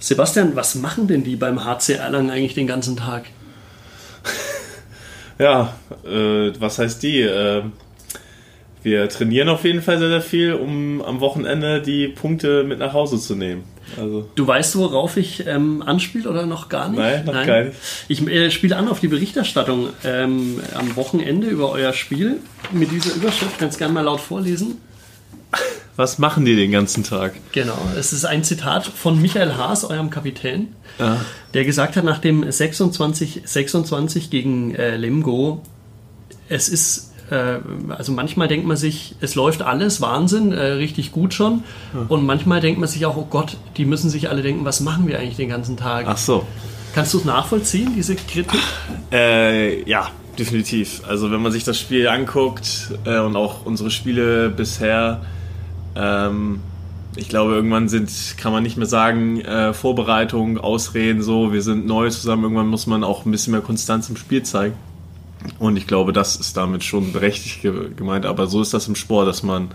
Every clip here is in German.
Sebastian, was machen denn die beim HC Erlangen eigentlich den ganzen Tag? Ja, äh, was heißt die? Äh, wir trainieren auf jeden Fall sehr, sehr viel, um am Wochenende die Punkte mit nach Hause zu nehmen. Also. Du weißt, worauf ich ähm, anspiele oder noch gar nicht? Nein, noch Nein. gar nicht. Ich äh, spiele an auf die Berichterstattung ähm, am Wochenende über euer Spiel mit dieser Überschrift. Kannst gerne mal laut vorlesen. Was machen die den ganzen Tag? Genau, es ist ein Zitat von Michael Haas, eurem Kapitän, ja. der gesagt hat nach dem 26-26 gegen äh, Lemgo, es ist äh, also manchmal denkt man sich, es läuft alles, Wahnsinn, äh, richtig gut schon. Ja. Und manchmal denkt man sich auch, oh Gott, die müssen sich alle denken, was machen wir eigentlich den ganzen Tag? Ach so. Kannst du es nachvollziehen, diese Kritik? Äh, ja, definitiv. Also wenn man sich das Spiel anguckt äh, und auch unsere Spiele bisher, ähm, ich glaube, irgendwann sind, kann man nicht mehr sagen, äh, Vorbereitung, Ausreden, so, wir sind neu zusammen, irgendwann muss man auch ein bisschen mehr Konstanz im Spiel zeigen. Und ich glaube, das ist damit schon berechtigt gemeint. Aber so ist das im Sport, dass man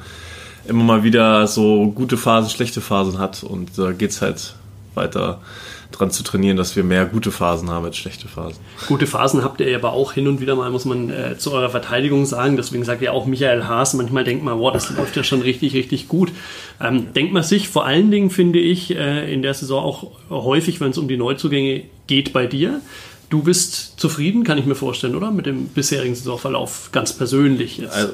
immer mal wieder so gute Phasen, schlechte Phasen hat. Und da geht es halt weiter dran zu trainieren, dass wir mehr gute Phasen haben als schlechte Phasen. Gute Phasen habt ihr aber auch hin und wieder mal, muss man äh, zu eurer Verteidigung sagen. Deswegen sagt ja auch Michael Haas, manchmal denkt man, wow, das läuft ja schon richtig, richtig gut. Ähm, denkt man sich vor allen Dingen, finde ich, äh, in der Saison auch häufig, wenn es um die Neuzugänge geht bei dir. Du bist zufrieden, kann ich mir vorstellen, oder? Mit dem bisherigen Saisonverlauf ganz persönlich jetzt. Also,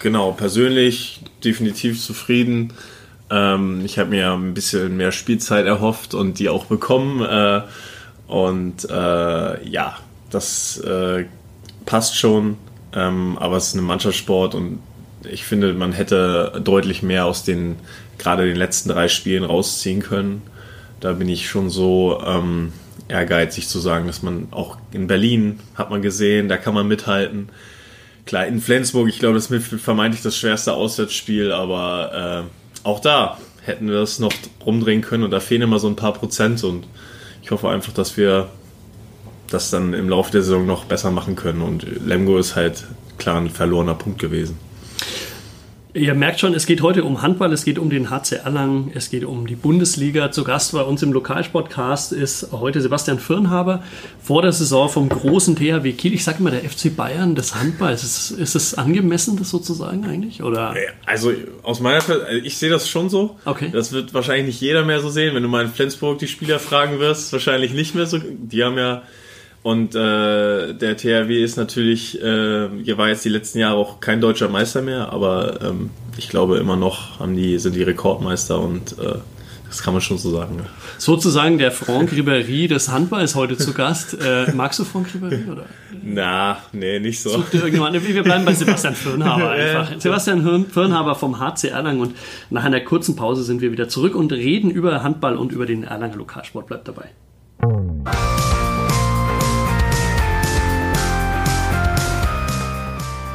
genau, persönlich definitiv zufrieden. Ähm, ich habe mir ein bisschen mehr Spielzeit erhofft und die auch bekommen. Äh, und äh, ja, das äh, passt schon. Ähm, aber es ist ein Mannschaftssport und ich finde, man hätte deutlich mehr aus den gerade den letzten drei Spielen rausziehen können. Da bin ich schon so. Ähm, ehrgeizig zu sagen, dass man auch in Berlin hat man gesehen, da kann man mithalten. Klar, in Flensburg, ich glaube, das ist vermeintlich das schwerste Auswärtsspiel, aber äh, auch da hätten wir das noch rumdrehen können und da fehlen immer so ein paar Prozent und ich hoffe einfach, dass wir das dann im Laufe der Saison noch besser machen können und Lemgo ist halt klar ein verlorener Punkt gewesen. Ihr merkt schon, es geht heute um Handball, es geht um den HC Erlangen, es geht um die Bundesliga. Zu Gast bei uns im Lokalsportcast ist heute Sebastian Firnhaber vor der Saison vom großen THW Kiel. Ich sage immer der FC Bayern des Handballs. Ist, ist es angemessen, das sozusagen eigentlich? Oder? Also aus meiner Perspektive, also ich sehe das schon so. Okay. Das wird wahrscheinlich nicht jeder mehr so sehen. Wenn du mal in Flensburg die Spieler fragen wirst, wahrscheinlich nicht mehr so. Die haben ja und äh, der THW ist natürlich, äh, hier war jetzt die letzten Jahre auch kein deutscher Meister mehr, aber ähm, ich glaube immer noch haben die, sind die Rekordmeister und äh, das kann man schon so sagen. Ja. Sozusagen der Franck Ribéry des Handballs heute zu Gast. Äh, magst du Franck Ribéry? Oder? Na, nee, nicht so. Such dir irgendjemand. Wir bleiben bei Sebastian Firnhaber einfach. Sebastian Firnhaber vom HC Erlangen und nach einer kurzen Pause sind wir wieder zurück und reden über Handball und über den Erlanger Lokalsport. Bleibt dabei.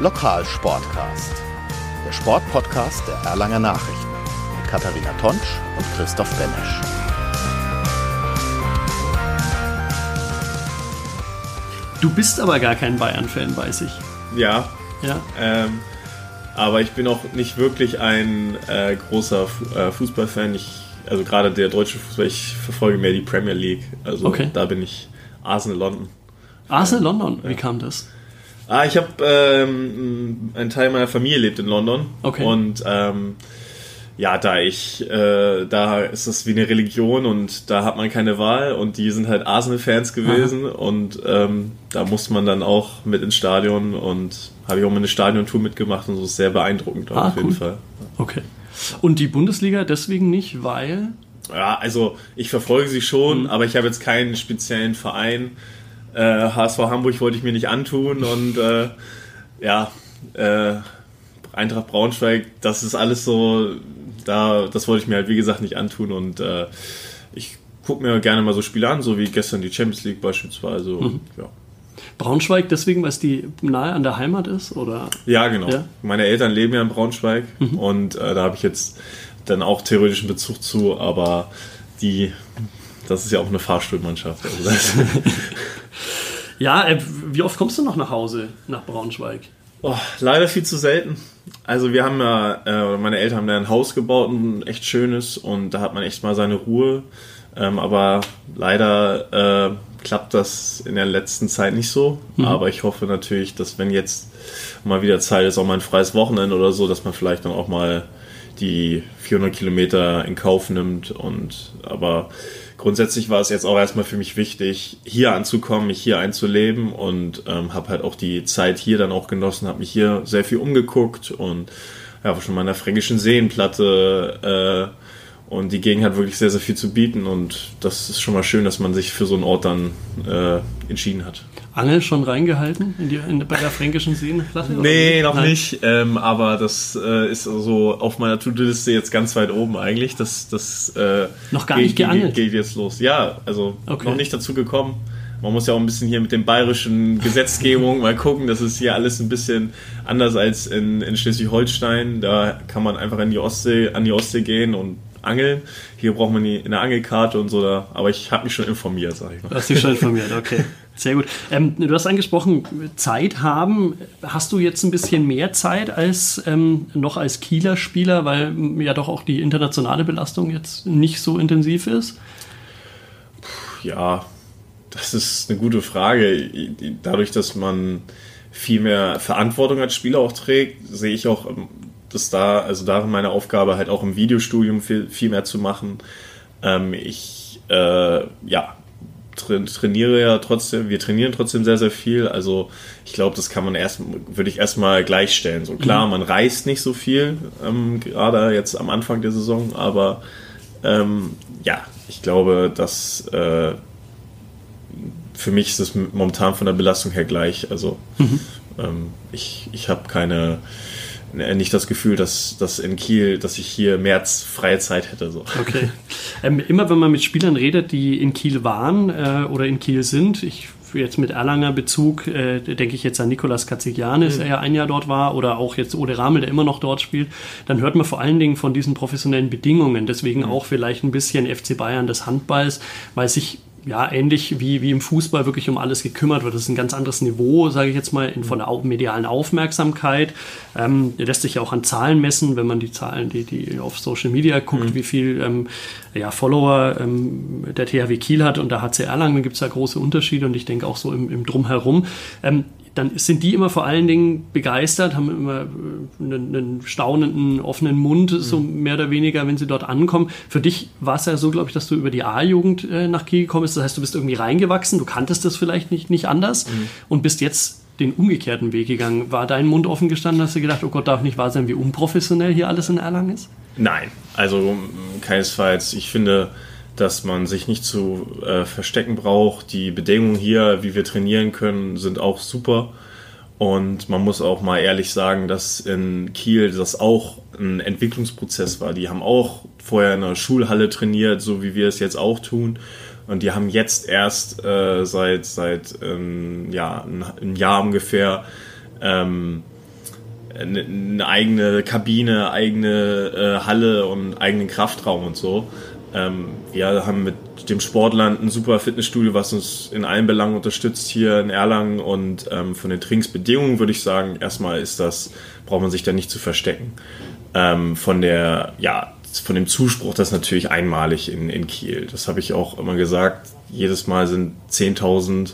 Lokalsportcast, der Sportpodcast der Erlanger Nachrichten mit Katharina Tonsch und Christoph Benesch. Du bist aber gar kein Bayern-Fan, weiß ich. Ja. Ja. Ähm, aber ich bin auch nicht wirklich ein äh, großer äh, Fußballfan. Ich, also gerade der deutsche Fußball, ich verfolge mehr die Premier League. Also okay. da bin ich Arsenal London. Arsenal London, wie kam das? Ah, ich habe ähm, ein Teil meiner Familie lebt in London. Okay. Und ähm, ja, da ich, äh, da ist das wie eine Religion und da hat man keine Wahl und die sind halt Arsenal-Fans gewesen Aha. und ähm, da muss man dann auch mit ins Stadion und habe ich auch mal eine Stadiontour mitgemacht und so ist sehr beeindruckend ah, auf jeden cool. Fall. Okay. Und die Bundesliga deswegen nicht, weil? Ja, also ich verfolge sie schon, mhm. aber ich habe jetzt keinen speziellen Verein. Äh, HSV Hamburg wollte ich mir nicht antun und äh, ja, äh, Eintracht Braunschweig, das ist alles so, da, das wollte ich mir halt wie gesagt nicht antun und äh, ich gucke mir gerne mal so Spiele an, so wie gestern die Champions League beispielsweise. Mhm. ja. Braunschweig deswegen, weil es die nahe an der Heimat ist, oder? Ja, genau. Ja? Meine Eltern leben ja in Braunschweig mhm. und äh, da habe ich jetzt dann auch theoretischen Bezug zu, aber die, das ist ja auch eine Fahrstuhlmannschaft. Also Ja, äh, wie oft kommst du noch nach Hause, nach Braunschweig? Oh, leider viel zu selten. Also wir haben ja, äh, meine Eltern haben da ein Haus gebaut, ein echt schönes und da hat man echt mal seine Ruhe. Ähm, aber leider äh, klappt das in der letzten Zeit nicht so. Mhm. Aber ich hoffe natürlich, dass wenn jetzt mal wieder Zeit ist, auch mal ein freies Wochenende oder so, dass man vielleicht dann auch mal die 400 Kilometer in Kauf nimmt. Und aber grundsätzlich war es jetzt auch erstmal für mich wichtig, hier anzukommen, mich hier einzuleben und ähm, habe halt auch die Zeit hier dann auch genossen, habe mich hier sehr viel umgeguckt und ja, schon mal in der fränkischen Seenplatte äh, und die Gegend hat wirklich sehr, sehr viel zu bieten und das ist schon mal schön, dass man sich für so einen Ort dann äh, entschieden hat. Angel schon reingehalten in die, in, bei der fränkischen Seenplatte? Nee, noch Nein. nicht, ähm, aber das äh, ist so auf meiner To-Do-Liste jetzt ganz weit oben eigentlich. Das, das, äh, noch gar geht, nicht geangelt? Geht, geht jetzt los. Ja, also okay. noch nicht dazu gekommen. Man muss ja auch ein bisschen hier mit den bayerischen Gesetzgebungen mal gucken. Das ist hier alles ein bisschen anders als in, in Schleswig-Holstein. Da kann man einfach in die Ostsee, an die Ostsee gehen und angeln. Hier braucht man die, eine Angelkarte und so. Da, aber ich habe mich schon informiert, sag ich mal. Du hast dich schon informiert, okay. Sehr gut. Ähm, du hast angesprochen, Zeit haben. Hast du jetzt ein bisschen mehr Zeit als ähm, noch als Kieler Spieler, weil ja doch auch die internationale Belastung jetzt nicht so intensiv ist? Ja, das ist eine gute Frage. Dadurch, dass man viel mehr Verantwortung als Spieler auch trägt, sehe ich auch das da, also darin meine Aufgabe halt auch im Videostudium viel, viel mehr zu machen. Ähm, ich, äh, ja, tra trainiere ja trotzdem, wir trainieren trotzdem sehr, sehr viel. Also ich glaube, das kann man erst, würde ich erstmal gleichstellen. So klar, mhm. man reist nicht so viel, ähm, gerade jetzt am Anfang der Saison, aber ähm, ja, ich glaube, dass äh, für mich ist es momentan von der Belastung her gleich. Also mhm. ähm, ich, ich habe keine nicht das Gefühl, dass, dass in Kiel, dass ich hier mehr freie Zeit hätte. So. Okay. Ähm, immer wenn man mit Spielern redet, die in Kiel waren äh, oder in Kiel sind, ich jetzt mit Erlanger Bezug, äh, denke ich jetzt an Nikolas Katzigianis, mhm. der ja ein Jahr dort war, oder auch jetzt Ode Ramel, der immer noch dort spielt, dann hört man vor allen Dingen von diesen professionellen Bedingungen, deswegen mhm. auch vielleicht ein bisschen FC Bayern des Handballs, weil sich ja, ähnlich wie, wie im Fußball wirklich um alles gekümmert wird. Das ist ein ganz anderes Niveau, sage ich jetzt mal, in, von der medialen Aufmerksamkeit. Ähm, lässt sich ja auch an Zahlen messen, wenn man die Zahlen, die, die auf Social Media guckt, mhm. wie viel ähm, ja, Follower ähm, der THW Kiel hat und der HC Erlangen, gibt es da große Unterschiede und ich denke auch so im, im Drumherum. Ähm, dann sind die immer vor allen Dingen begeistert, haben immer einen, äh, einen staunenden, offenen Mund, mhm. so mehr oder weniger, wenn sie dort ankommen. Für dich war es ja so, glaube ich, dass du über die A-Jugend äh, nach Kiel gekommen bist. Das heißt, du bist irgendwie reingewachsen, du kanntest das vielleicht nicht, nicht anders mhm. und bist jetzt den umgekehrten Weg gegangen. War dein Mund offen gestanden, hast du gedacht, oh Gott, darf nicht wahr sein, wie unprofessionell hier alles in Erlangen ist? Nein, also keinesfalls. Ich finde, dass man sich nicht zu äh, verstecken braucht. Die Bedingungen hier, wie wir trainieren können, sind auch super. Und man muss auch mal ehrlich sagen, dass in Kiel das auch ein Entwicklungsprozess war. Die haben auch vorher in der Schulhalle trainiert, so wie wir es jetzt auch tun. Und die haben jetzt erst äh, seit, seit ähm, ja, einem Jahr ungefähr ähm, eine, eine eigene Kabine, eigene äh, Halle und eigenen Kraftraum und so. Ähm, wir haben mit dem Sportland ein super Fitnessstudio, was uns in allen Belangen unterstützt hier in Erlangen und ähm, von den Trainingsbedingungen würde ich sagen, erstmal ist das, braucht man sich da nicht zu verstecken. Ähm, von der, ja, von dem Zuspruch, das ist natürlich einmalig in, in Kiel. Das habe ich auch immer gesagt. Jedes Mal sind 10.000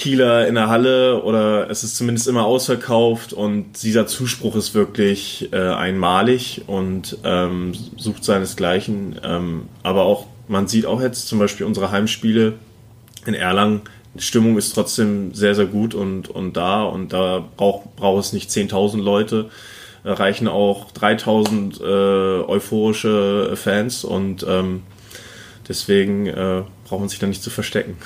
Kieler in der Halle oder es ist zumindest immer ausverkauft und dieser Zuspruch ist wirklich äh, einmalig und ähm, sucht seinesgleichen. Ähm, aber auch, man sieht auch jetzt zum Beispiel unsere Heimspiele in Erlangen, die Stimmung ist trotzdem sehr, sehr gut und, und da und da braucht, braucht es nicht 10.000 Leute, reichen auch 3.000 äh, euphorische Fans und ähm, deswegen äh, braucht man sich da nicht zu verstecken.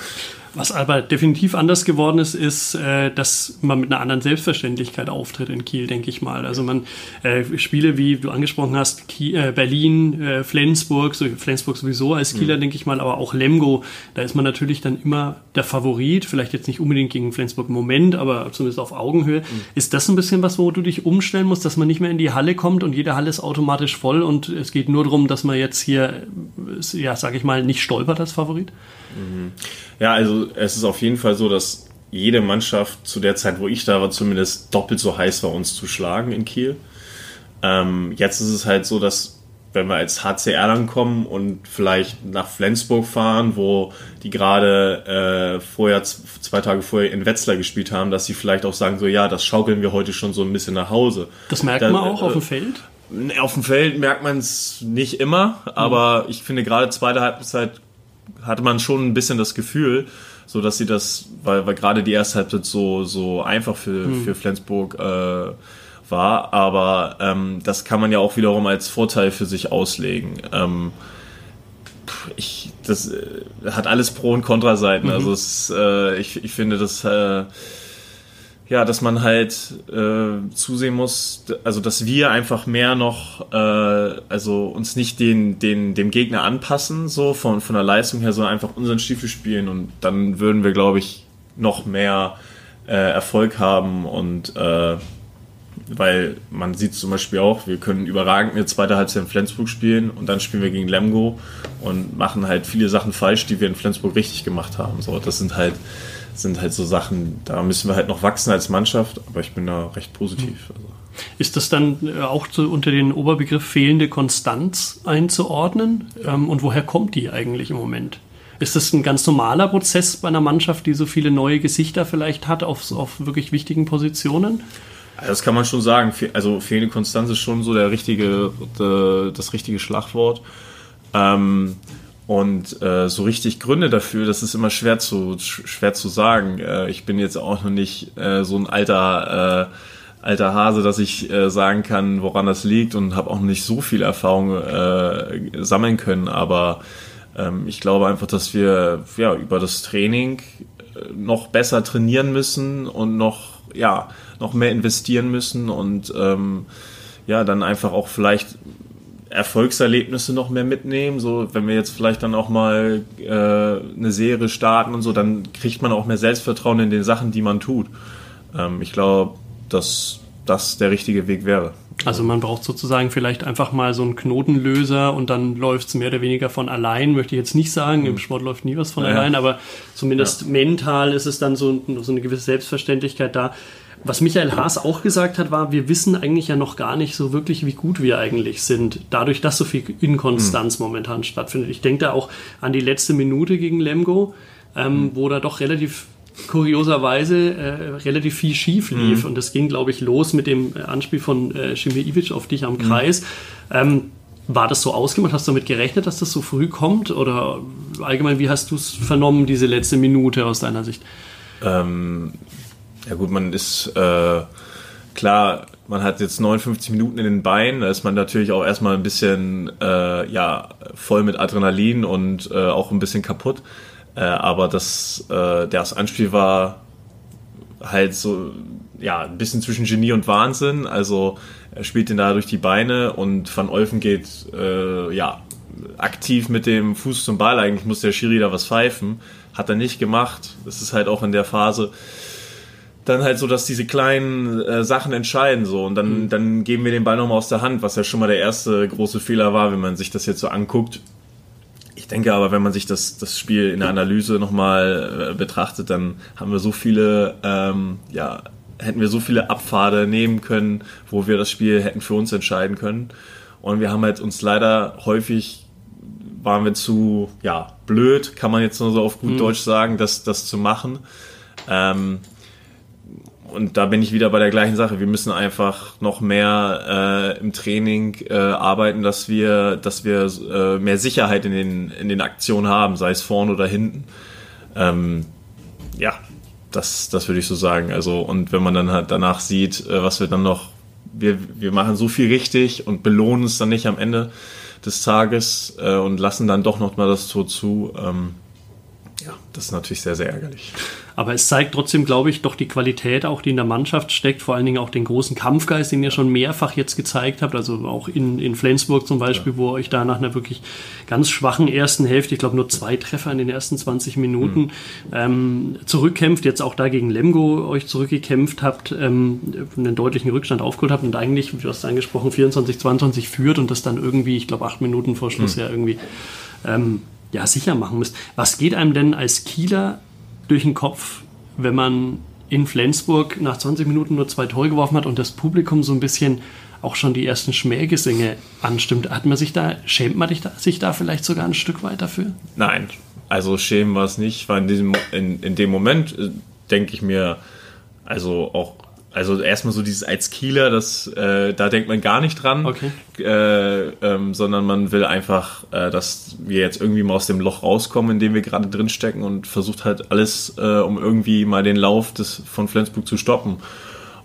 Was aber definitiv anders geworden ist, ist, äh, dass man mit einer anderen Selbstverständlichkeit auftritt in Kiel, denke ich mal. Also man äh, Spiele, wie du angesprochen hast, Kiel, äh, Berlin, äh, Flensburg, so, Flensburg sowieso als Kieler, mhm. denke ich mal, aber auch Lemgo, da ist man natürlich dann immer der Favorit, vielleicht jetzt nicht unbedingt gegen Flensburg im Moment, aber zumindest auf Augenhöhe. Mhm. Ist das ein bisschen was, wo du dich umstellen musst, dass man nicht mehr in die Halle kommt und jede Halle ist automatisch voll und es geht nur darum, dass man jetzt hier, äh, ja, sag ich mal, nicht stolpert als Favorit? Mhm. Ja, also es ist auf jeden Fall so, dass jede Mannschaft zu der Zeit, wo ich da war, zumindest doppelt so heiß war, uns zu schlagen in Kiel. Ähm, jetzt ist es halt so, dass wenn wir als HCR dann kommen und vielleicht nach Flensburg fahren, wo die gerade äh, vorher, zwei Tage vorher in Wetzlar gespielt haben, dass sie vielleicht auch sagen, so ja, das schaukeln wir heute schon so ein bisschen nach Hause. Das merkt da, man auch äh, auf dem Feld? Auf dem Feld merkt man es nicht immer, aber mhm. ich finde gerade zweite Halbzeit hatte man schon ein bisschen das Gefühl, so dass sie das, weil, weil gerade die erste Halbzeit so, so einfach für, mhm. für Flensburg äh, war, aber ähm, das kann man ja auch wiederum als Vorteil für sich auslegen. Ähm, ich, das äh, hat alles Pro- und Kontraseiten. Mhm. Also es, äh, ich, ich finde, das äh, ja, dass man halt äh, zusehen muss, also dass wir einfach mehr noch, äh, also uns nicht den, den, dem Gegner anpassen, so von, von der Leistung her, sondern einfach unseren Stiefel spielen und dann würden wir, glaube ich, noch mehr äh, Erfolg haben und äh, weil man sieht zum Beispiel auch, wir können überragend eine zweite Halbzeit in Flensburg spielen und dann spielen wir gegen Lemgo und machen halt viele Sachen falsch, die wir in Flensburg richtig gemacht haben. So, das sind halt sind halt so Sachen, da müssen wir halt noch wachsen als Mannschaft, aber ich bin da recht positiv. Also. Ist das dann äh, auch so unter den Oberbegriff fehlende Konstanz einzuordnen? Ähm, und woher kommt die eigentlich im Moment? Ist das ein ganz normaler Prozess bei einer Mannschaft, die so viele neue Gesichter vielleicht hat auf, auf wirklich wichtigen Positionen? Das kann man schon sagen. Also fehlende Konstanz ist schon so der richtige, das richtige Schlagwort. Ähm, und äh, so richtig Gründe dafür, das ist immer schwer zu, schwer zu sagen. Äh, ich bin jetzt auch noch nicht äh, so ein alter, äh, alter Hase, dass ich äh, sagen kann, woran das liegt und habe auch nicht so viel Erfahrung äh, sammeln können. Aber ähm, ich glaube einfach, dass wir ja, über das Training äh, noch besser trainieren müssen und noch, ja, noch mehr investieren müssen und ähm, ja, dann einfach auch vielleicht Erfolgserlebnisse noch mehr mitnehmen. So, wenn wir jetzt vielleicht dann auch mal äh, eine Serie starten und so, dann kriegt man auch mehr Selbstvertrauen in den Sachen, die man tut. Ähm, ich glaube, dass das der richtige Weg wäre. Also man braucht sozusagen vielleicht einfach mal so einen Knotenlöser und dann läuft es mehr oder weniger von allein, möchte ich jetzt nicht sagen. Mhm. Im Sport läuft nie was von ja, allein, aber zumindest ja. mental ist es dann so, so eine gewisse Selbstverständlichkeit da. Was Michael Haas auch gesagt hat, war, wir wissen eigentlich ja noch gar nicht so wirklich, wie gut wir eigentlich sind, dadurch, dass so viel Inkonstanz mhm. momentan stattfindet. Ich denke da auch an die letzte Minute gegen Lemgo, ähm, mhm. wo da doch relativ kurioserweise äh, relativ viel schief lief. Mhm. Und das ging, glaube ich, los mit dem Anspiel von äh, Ivic auf dich am mhm. Kreis. Ähm, war das so ausgemacht? Hast du damit gerechnet, dass das so früh kommt? Oder allgemein, wie hast du es vernommen, diese letzte Minute aus deiner Sicht? Ähm, ja gut, man ist äh, klar, man hat jetzt 59 Minuten in den Beinen, da ist man natürlich auch erstmal ein bisschen äh, ja, voll mit Adrenalin und äh, auch ein bisschen kaputt. Äh, aber das, äh, das Anspiel war halt so, ja, ein bisschen zwischen Genie und Wahnsinn. Also er spielt den da durch die Beine und Van Olfen geht, äh, ja, aktiv mit dem Fuß zum Ball. Eigentlich muss der Schiri da was pfeifen. Hat er nicht gemacht. Das ist halt auch in der Phase dann halt so, dass diese kleinen äh, Sachen entscheiden so und dann, mhm. dann geben wir den Ball nochmal aus der Hand, was ja schon mal der erste große Fehler war, wenn man sich das jetzt so anguckt. Ich denke aber, wenn man sich das, das Spiel in der Analyse nochmal äh, betrachtet, dann haben wir so viele, ähm, ja, hätten wir so viele Abfahre nehmen können, wo wir das Spiel hätten für uns entscheiden können. Und wir haben halt uns leider häufig waren wir zu, ja, blöd, kann man jetzt nur so auf gut mhm. Deutsch sagen, das, das zu machen. Ähm, und da bin ich wieder bei der gleichen Sache. Wir müssen einfach noch mehr äh, im Training äh, arbeiten, dass wir, dass wir äh, mehr Sicherheit in den, in den Aktionen haben, sei es vorne oder hinten. Ähm, ja, das, das würde ich so sagen. Also, und wenn man dann halt danach sieht, äh, was wir dann noch, wir, wir machen so viel richtig und belohnen es dann nicht am Ende des Tages äh, und lassen dann doch noch mal das Tor zu. Ähm, das ist natürlich sehr, sehr ärgerlich. Aber es zeigt trotzdem, glaube ich, doch die Qualität auch, die in der Mannschaft steckt, vor allen Dingen auch den großen Kampfgeist, den ihr schon mehrfach jetzt gezeigt habt, also auch in, in Flensburg zum Beispiel, ja. wo euch da nach einer wirklich ganz schwachen ersten Hälfte, ich glaube nur zwei Treffer in den ersten 20 Minuten, mhm. ähm, zurückkämpft, jetzt auch da gegen Lemgo euch zurückgekämpft habt, ähm, einen deutlichen Rückstand aufgeholt habt und eigentlich, du hast angesprochen, 24, 22 führt und das dann irgendwie, ich glaube, acht Minuten vor Schluss mhm. ja irgendwie ähm, ja, sicher machen müsst. Was geht einem denn als Kieler durch den Kopf, wenn man in Flensburg nach 20 Minuten nur zwei Tore geworfen hat und das Publikum so ein bisschen auch schon die ersten Schmähgesänge anstimmt. Hat man sich da, schämt man sich da vielleicht sogar ein Stück weit dafür? Nein, also schämen war es nicht, weil in, diesem, in, in dem Moment äh, denke ich mir, also auch also erstmal so dieses als Kieler, das, äh, da denkt man gar nicht dran, okay. äh, ähm, sondern man will einfach, äh, dass wir jetzt irgendwie mal aus dem Loch rauskommen, in dem wir gerade drin stecken und versucht halt alles, äh, um irgendwie mal den Lauf des, von Flensburg zu stoppen.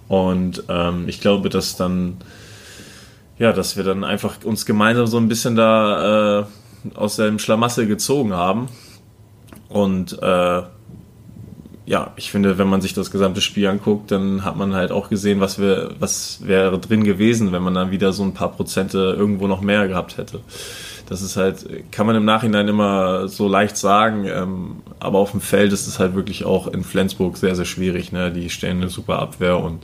Und ähm, ich glaube, dass dann, ja, dass wir dann einfach uns gemeinsam so ein bisschen da äh, aus dem Schlamassel gezogen haben und äh, ja, ich finde, wenn man sich das gesamte Spiel anguckt, dann hat man halt auch gesehen, was wir, was wäre drin gewesen, wenn man dann wieder so ein paar Prozente irgendwo noch mehr gehabt hätte. Das ist halt, kann man im Nachhinein immer so leicht sagen, ähm, aber auf dem Feld ist es halt wirklich auch in Flensburg sehr, sehr schwierig. Ne? Die stellen eine super Abwehr und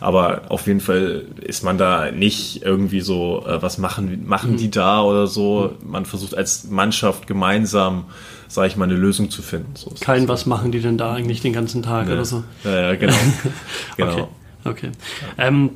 aber auf jeden Fall ist man da nicht irgendwie so, äh, was machen, machen die da oder so. Man versucht als Mannschaft gemeinsam sage ich mal, eine Lösung zu finden. So Kein, was machen die denn da eigentlich den ganzen Tag ja. oder so? Ja, ja genau. genau. Okay. okay. Ähm,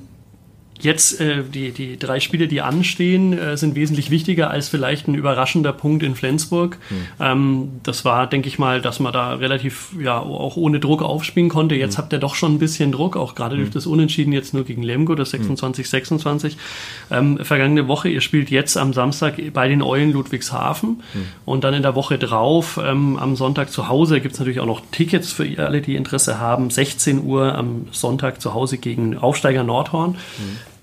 Jetzt äh, die, die drei Spiele, die anstehen, äh, sind wesentlich wichtiger als vielleicht ein überraschender Punkt in Flensburg. Mhm. Ähm, das war, denke ich mal, dass man da relativ ja auch ohne Druck aufspielen konnte. Jetzt mhm. habt ihr doch schon ein bisschen Druck, auch gerade mhm. durch das Unentschieden jetzt nur gegen Lemgo, das 26-26. Ähm, vergangene Woche, ihr spielt jetzt am Samstag bei den Eulen Ludwigshafen und dann in der Woche drauf ähm, am Sonntag zu Hause gibt es natürlich auch noch Tickets für alle, die Interesse haben. 16 Uhr am Sonntag zu Hause gegen Aufsteiger Nordhorn.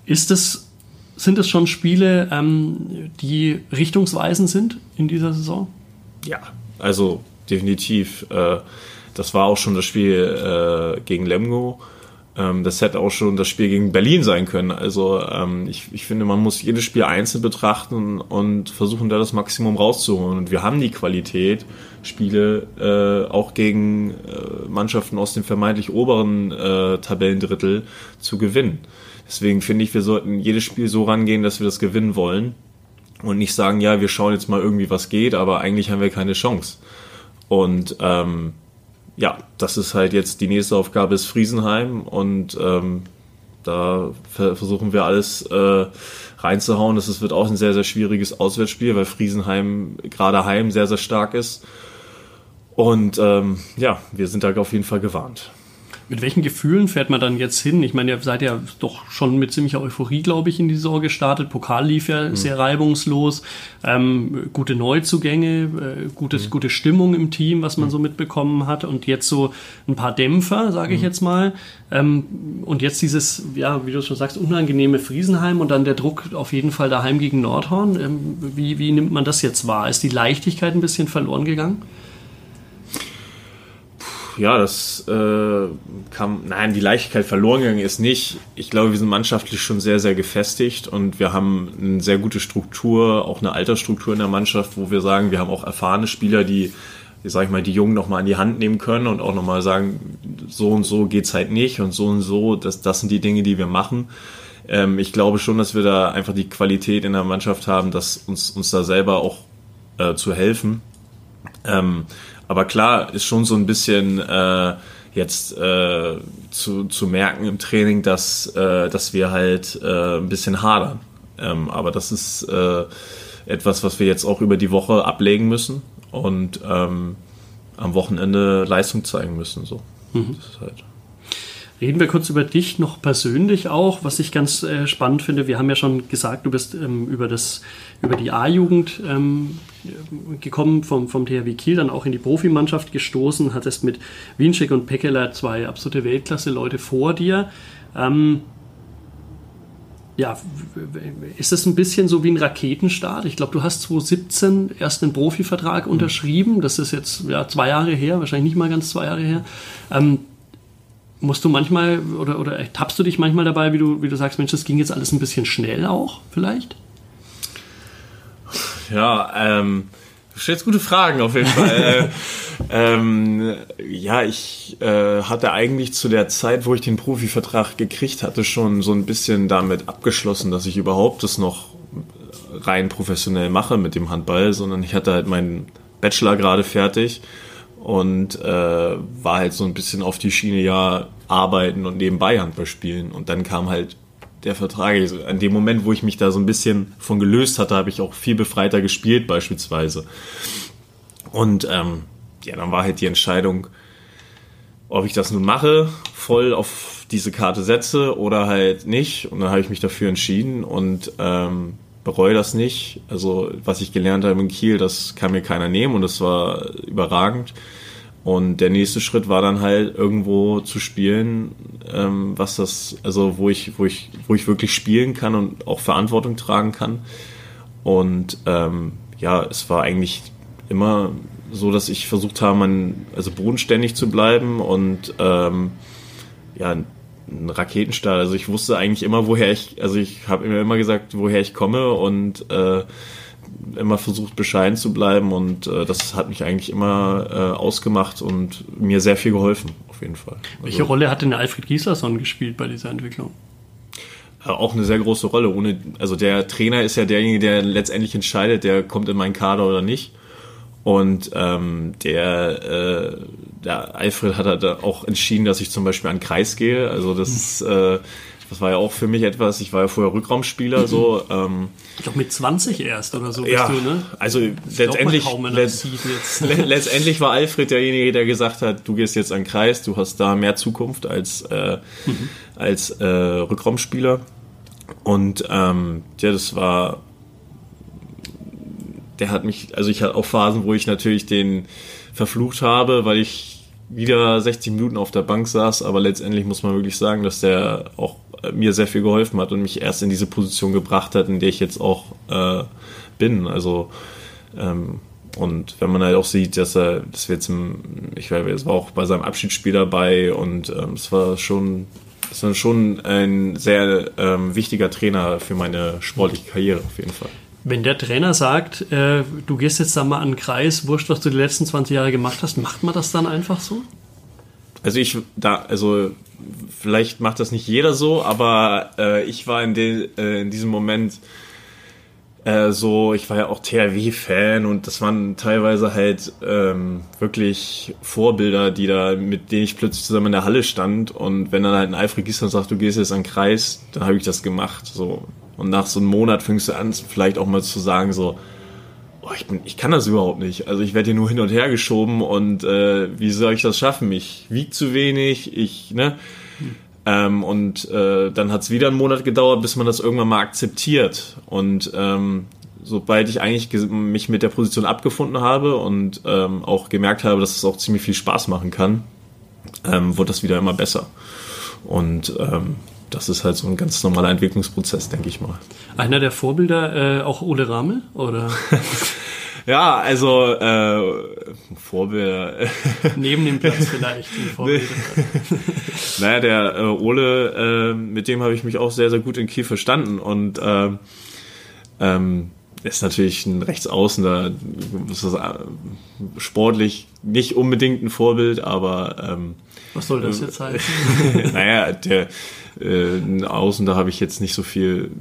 Ist es, sind es schon Spiele, ähm, die richtungsweisend sind in dieser Saison? Ja, also definitiv. Äh, das war auch schon das Spiel äh, gegen Lemgo. Ähm, das hätte auch schon das Spiel gegen Berlin sein können. Also ähm, ich, ich finde, man muss jedes Spiel einzeln betrachten und versuchen, da das Maximum rauszuholen. Und wir haben die Qualität, Spiele äh, auch gegen äh, Mannschaften aus dem vermeintlich oberen äh, Tabellendrittel zu gewinnen. Deswegen finde ich, wir sollten jedes Spiel so rangehen, dass wir das gewinnen wollen und nicht sagen, ja, wir schauen jetzt mal irgendwie, was geht, aber eigentlich haben wir keine Chance. Und ähm, ja, das ist halt jetzt die nächste Aufgabe ist Friesenheim und ähm, da versuchen wir alles äh, reinzuhauen. Das wird auch ein sehr, sehr schwieriges Auswärtsspiel, weil Friesenheim gerade heim sehr, sehr stark ist. Und ähm, ja, wir sind da auf jeden Fall gewarnt. Mit welchen Gefühlen fährt man dann jetzt hin? Ich meine, ihr seid ja doch schon mit ziemlicher Euphorie, glaube ich, in die Saison gestartet. Pokal lief ja mhm. sehr reibungslos. Ähm, gute Neuzugänge, äh, gutes, mhm. gute Stimmung im Team, was man mhm. so mitbekommen hat. Und jetzt so ein paar Dämpfer, sage ich mhm. jetzt mal. Ähm, und jetzt dieses, ja, wie du schon sagst, unangenehme Friesenheim und dann der Druck auf jeden Fall daheim gegen Nordhorn. Ähm, wie, wie nimmt man das jetzt wahr? Ist die Leichtigkeit ein bisschen verloren gegangen? Ja, das äh, kam, nein, die Leichtigkeit verloren gegangen ist nicht. Ich glaube, wir sind mannschaftlich schon sehr, sehr gefestigt und wir haben eine sehr gute Struktur, auch eine Altersstruktur in der Mannschaft, wo wir sagen, wir haben auch erfahrene Spieler, die, sag ich mal, die Jungen nochmal an die Hand nehmen können und auch nochmal sagen, so und so geht's halt nicht und so und so, das, das sind die Dinge, die wir machen. Ähm, ich glaube schon, dass wir da einfach die Qualität in der Mannschaft haben, dass uns, uns da selber auch äh, zu helfen. Ähm, aber klar, ist schon so ein bisschen äh, jetzt äh, zu, zu merken im Training, dass, äh, dass wir halt äh, ein bisschen hadern. Ähm, aber das ist äh, etwas, was wir jetzt auch über die Woche ablegen müssen und ähm, am Wochenende Leistung zeigen müssen. So. Mhm. Das ist halt Reden wir kurz über dich noch persönlich auch, was ich ganz äh, spannend finde. Wir haben ja schon gesagt, du bist ähm, über, das, über die A-Jugend ähm, gekommen, vom, vom THW Kiel, dann auch in die Profimannschaft gestoßen, hattest mit Winczek und Peckeler zwei absolute Weltklasse-Leute vor dir. Ähm, ja, ist das ein bisschen so wie ein Raketenstart? Ich glaube, du hast 2017 erst einen Profivertrag mhm. unterschrieben. Das ist jetzt ja, zwei Jahre her, wahrscheinlich nicht mal ganz zwei Jahre her. Ähm, musst du manchmal oder, oder tappst du dich manchmal dabei, wie du, wie du sagst, Mensch, das ging jetzt alles ein bisschen schnell auch, vielleicht? Ja, ähm, du stellst gute Fragen auf jeden Fall. äh, ähm, ja, ich äh, hatte eigentlich zu der Zeit, wo ich den Profivertrag gekriegt hatte, schon so ein bisschen damit abgeschlossen, dass ich überhaupt das noch rein professionell mache mit dem Handball, sondern ich hatte halt meinen Bachelor gerade fertig und äh, war halt so ein bisschen auf die Schiene ja arbeiten und nebenbei Handball spielen und dann kam halt der Vertrag. Also an dem Moment, wo ich mich da so ein bisschen von gelöst hatte, habe ich auch viel befreiter gespielt beispielsweise. Und ähm, ja, dann war halt die Entscheidung, ob ich das nun mache, voll auf diese Karte setze oder halt nicht. Und dann habe ich mich dafür entschieden und ähm, bereue das nicht. Also was ich gelernt habe in Kiel, das kann mir keiner nehmen und das war überragend. Und der nächste Schritt war dann halt irgendwo zu spielen, ähm, was das, also wo ich, wo ich, wo ich wirklich spielen kann und auch Verantwortung tragen kann. Und ähm, ja, es war eigentlich immer so, dass ich versucht habe, man, also bodenständig zu bleiben und ähm, ja, ein Raketenstart. Also ich wusste eigentlich immer, woher ich, also ich habe mir immer gesagt, woher ich komme und äh, immer versucht, bescheiden zu bleiben und äh, das hat mich eigentlich immer äh, ausgemacht und mir sehr viel geholfen, auf jeden Fall. Also, Welche Rolle hat denn Alfred Gislason gespielt bei dieser Entwicklung? Äh, auch eine sehr große Rolle. Ohne, also der Trainer ist ja derjenige, der letztendlich entscheidet, der kommt in meinen Kader oder nicht. Und ähm, der, äh, der Alfred hat halt auch entschieden, dass ich zum Beispiel an Kreis gehe. Also das ist, äh, das war ja auch für mich etwas. Ich war ja vorher Rückraumspieler, so. Ähm, ich glaube mit 20 erst oder so ja, bist du, ne? Also letztendlich, letzt, letztendlich war Alfred derjenige, der gesagt hat, du gehst jetzt an Kreis, du hast da mehr Zukunft als äh, mhm. als äh, Rückraumspieler. Und ähm, ja, das war der hat mich, also ich hatte auch Phasen, wo ich natürlich den verflucht habe, weil ich wieder 60 Minuten auf der Bank saß, aber letztendlich muss man wirklich sagen, dass der auch mir sehr viel geholfen hat und mich erst in diese Position gebracht hat, in der ich jetzt auch äh, bin. Also ähm, und wenn man halt auch sieht, dass er, das wird zum, ich weiß, es war auch bei seinem Abschiedsspiel dabei und ähm, es war schon, es war schon ein sehr ähm, wichtiger Trainer für meine sportliche Karriere auf jeden Fall. Wenn der Trainer sagt, äh, du gehst jetzt da mal an den Kreis, wurscht, was du die letzten 20 Jahre gemacht hast, macht man das dann einfach so? Also ich da, also vielleicht macht das nicht jeder so, aber äh, ich war in, de, äh, in diesem Moment äh, so, ich war ja auch THW-Fan und das waren teilweise halt ähm, wirklich Vorbilder, die da, mit denen ich plötzlich zusammen in der Halle stand und wenn dann halt ein Alfred Gisler sagt, du gehst jetzt an den Kreis, dann habe ich das gemacht. So, und nach so einem Monat fängst du an, vielleicht auch mal zu sagen, so, oh, ich, bin, ich kann das überhaupt nicht. Also ich werde hier nur hin und her geschoben und äh, wie soll ich das schaffen? Ich wiege zu wenig, ich, ne? Hm. Ähm, und äh, dann hat es wieder einen Monat gedauert, bis man das irgendwann mal akzeptiert. Und ähm, sobald ich eigentlich mich mit der Position abgefunden habe und ähm, auch gemerkt habe, dass es auch ziemlich viel Spaß machen kann, ähm, wurde das wieder immer besser. Und ähm, das ist halt so ein ganz normaler Entwicklungsprozess, denke ich mal. Einer der Vorbilder, äh, auch Ole Ramel, oder? ja, also äh, Vorbilder. Neben dem Platz vielleicht. naja, der äh, Ole, äh, mit dem habe ich mich auch sehr, sehr gut in Kiel verstanden und äh, ähm, ist natürlich ein Rechtsaußen, da ist das, äh, sportlich nicht unbedingt ein Vorbild, aber ähm, was soll das jetzt heißen? naja, der äh, Außen, da habe ich jetzt nicht so viel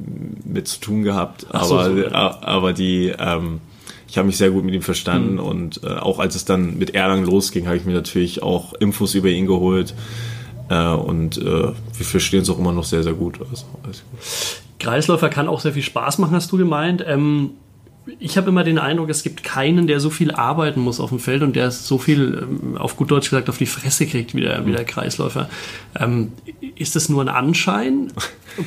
mit zu tun gehabt, aber, so, so, ja. aber die, ähm, ich habe mich sehr gut mit ihm verstanden mhm. und äh, auch als es dann mit Erlangen losging, habe ich mir natürlich auch Infos über ihn geholt äh, und äh, wir verstehen es auch immer noch sehr, sehr gut. Also, gut. Kreisläufer kann auch sehr viel Spaß machen, hast du gemeint. Ähm, ich habe immer den Eindruck, es gibt keinen, der so viel arbeiten muss auf dem Feld und der so viel, ähm, auf gut Deutsch gesagt, auf die Fresse kriegt wie der, wie der Kreisläufer. Ähm, ist das nur ein Anschein?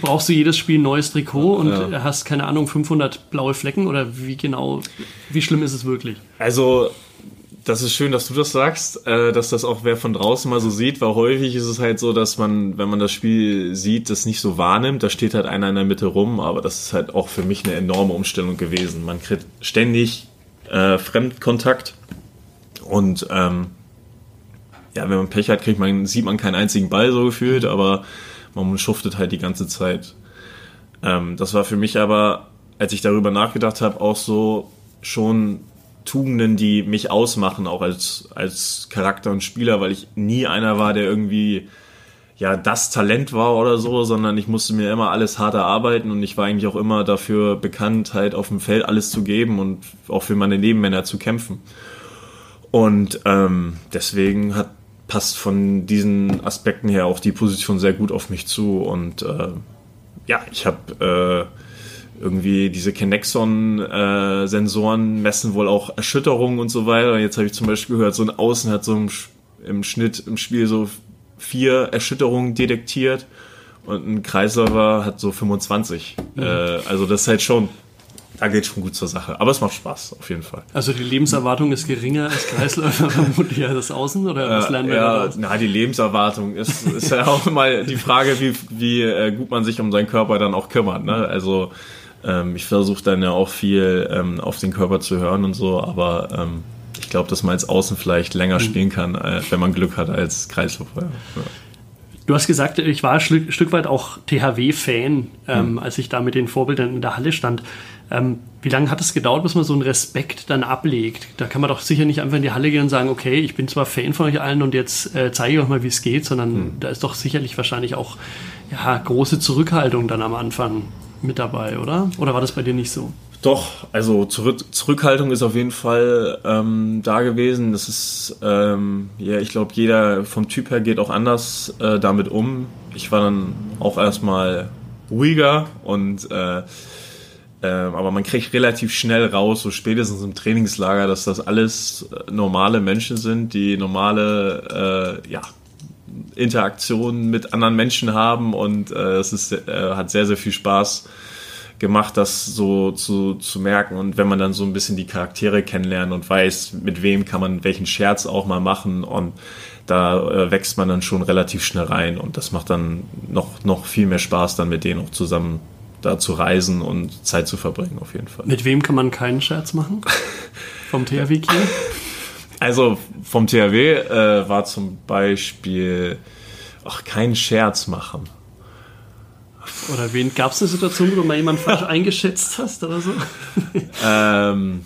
Brauchst du jedes Spiel ein neues Trikot und ja. hast, keine Ahnung, 500 blaue Flecken oder wie genau, wie schlimm ist es wirklich? Also das ist schön, dass du das sagst, äh, dass das auch wer von draußen mal so sieht, weil häufig ist es halt so, dass man, wenn man das Spiel sieht, das nicht so wahrnimmt. Da steht halt einer in der Mitte rum, aber das ist halt auch für mich eine enorme Umstellung gewesen. Man kriegt ständig äh, Fremdkontakt und ähm, ja, wenn man Pech hat, kriegt man, sieht man keinen einzigen Ball so gefühlt, aber man schuftet halt die ganze Zeit. Ähm, das war für mich aber, als ich darüber nachgedacht habe, auch so schon Tugenden, die mich ausmachen, auch als, als Charakter und Spieler, weil ich nie einer war, der irgendwie ja das Talent war oder so, sondern ich musste mir immer alles hart erarbeiten und ich war eigentlich auch immer dafür bekannt, halt auf dem Feld alles zu geben und auch für meine Nebenmänner zu kämpfen. Und ähm, deswegen hat passt von diesen Aspekten her auch die Position sehr gut auf mich zu und äh, ja, ich habe äh, irgendwie diese Kinexon-Sensoren messen wohl auch Erschütterungen und so weiter. Jetzt habe ich zum Beispiel gehört, so ein Außen hat so im, im Schnitt im Spiel so vier Erschütterungen detektiert und ein Kreisläufer hat so 25. Mhm. Äh, also das ist halt schon da geht schon gut zur Sache. Aber es macht Spaß, auf jeden Fall. Also die Lebenserwartung ist geringer als Kreisläufer, vermutlich ja das Außen oder was lernen wir ja, daraus? Na, die Lebenserwartung ist, ist ja auch mal die Frage, wie, wie äh, gut man sich um seinen Körper dann auch kümmert. Ne? Also ähm, ich versuche dann ja auch viel ähm, auf den Körper zu hören und so, aber ähm, ich glaube, dass man als Außen vielleicht länger mhm. spielen kann, äh, wenn man Glück hat als Kreisläufer. Ja. Du hast gesagt, ich war ein Stück weit auch THW-Fan, ähm, mhm. als ich da mit den Vorbildern in der Halle stand. Ähm, wie lange hat es gedauert, bis man so einen Respekt dann ablegt? Da kann man doch sicher nicht einfach in die Halle gehen und sagen, okay, ich bin zwar Fan von euch allen und jetzt äh, zeige ich euch mal, wie es geht, sondern mhm. da ist doch sicherlich wahrscheinlich auch ja, große Zurückhaltung dann am Anfang mit dabei, oder? Oder war das bei dir nicht so? Doch, also Zurück Zurückhaltung ist auf jeden Fall ähm, da gewesen. Das ist, ähm, ja, ich glaube, jeder vom Typ her geht auch anders äh, damit um. Ich war dann auch erstmal ruhiger und äh, äh, aber man kriegt relativ schnell raus, so spätestens im Trainingslager, dass das alles normale Menschen sind, die normale äh, ja, Interaktionen mit anderen Menschen haben und äh, es ist, äh, hat sehr, sehr viel Spaß gemacht, das so zu, zu merken. Und wenn man dann so ein bisschen die Charaktere kennenlernt und weiß, mit wem kann man welchen Scherz auch mal machen und da äh, wächst man dann schon relativ schnell rein und das macht dann noch, noch viel mehr Spaß, dann mit denen auch zusammen da zu reisen und Zeit zu verbringen, auf jeden Fall. Mit wem kann man keinen Scherz machen? Vom THW Kiel? Also vom THW äh, war zum Beispiel ach, keinen Scherz machen. Oder wen gab es eine Situation, wo du mal jemanden falsch eingeschätzt hast oder so? ähm,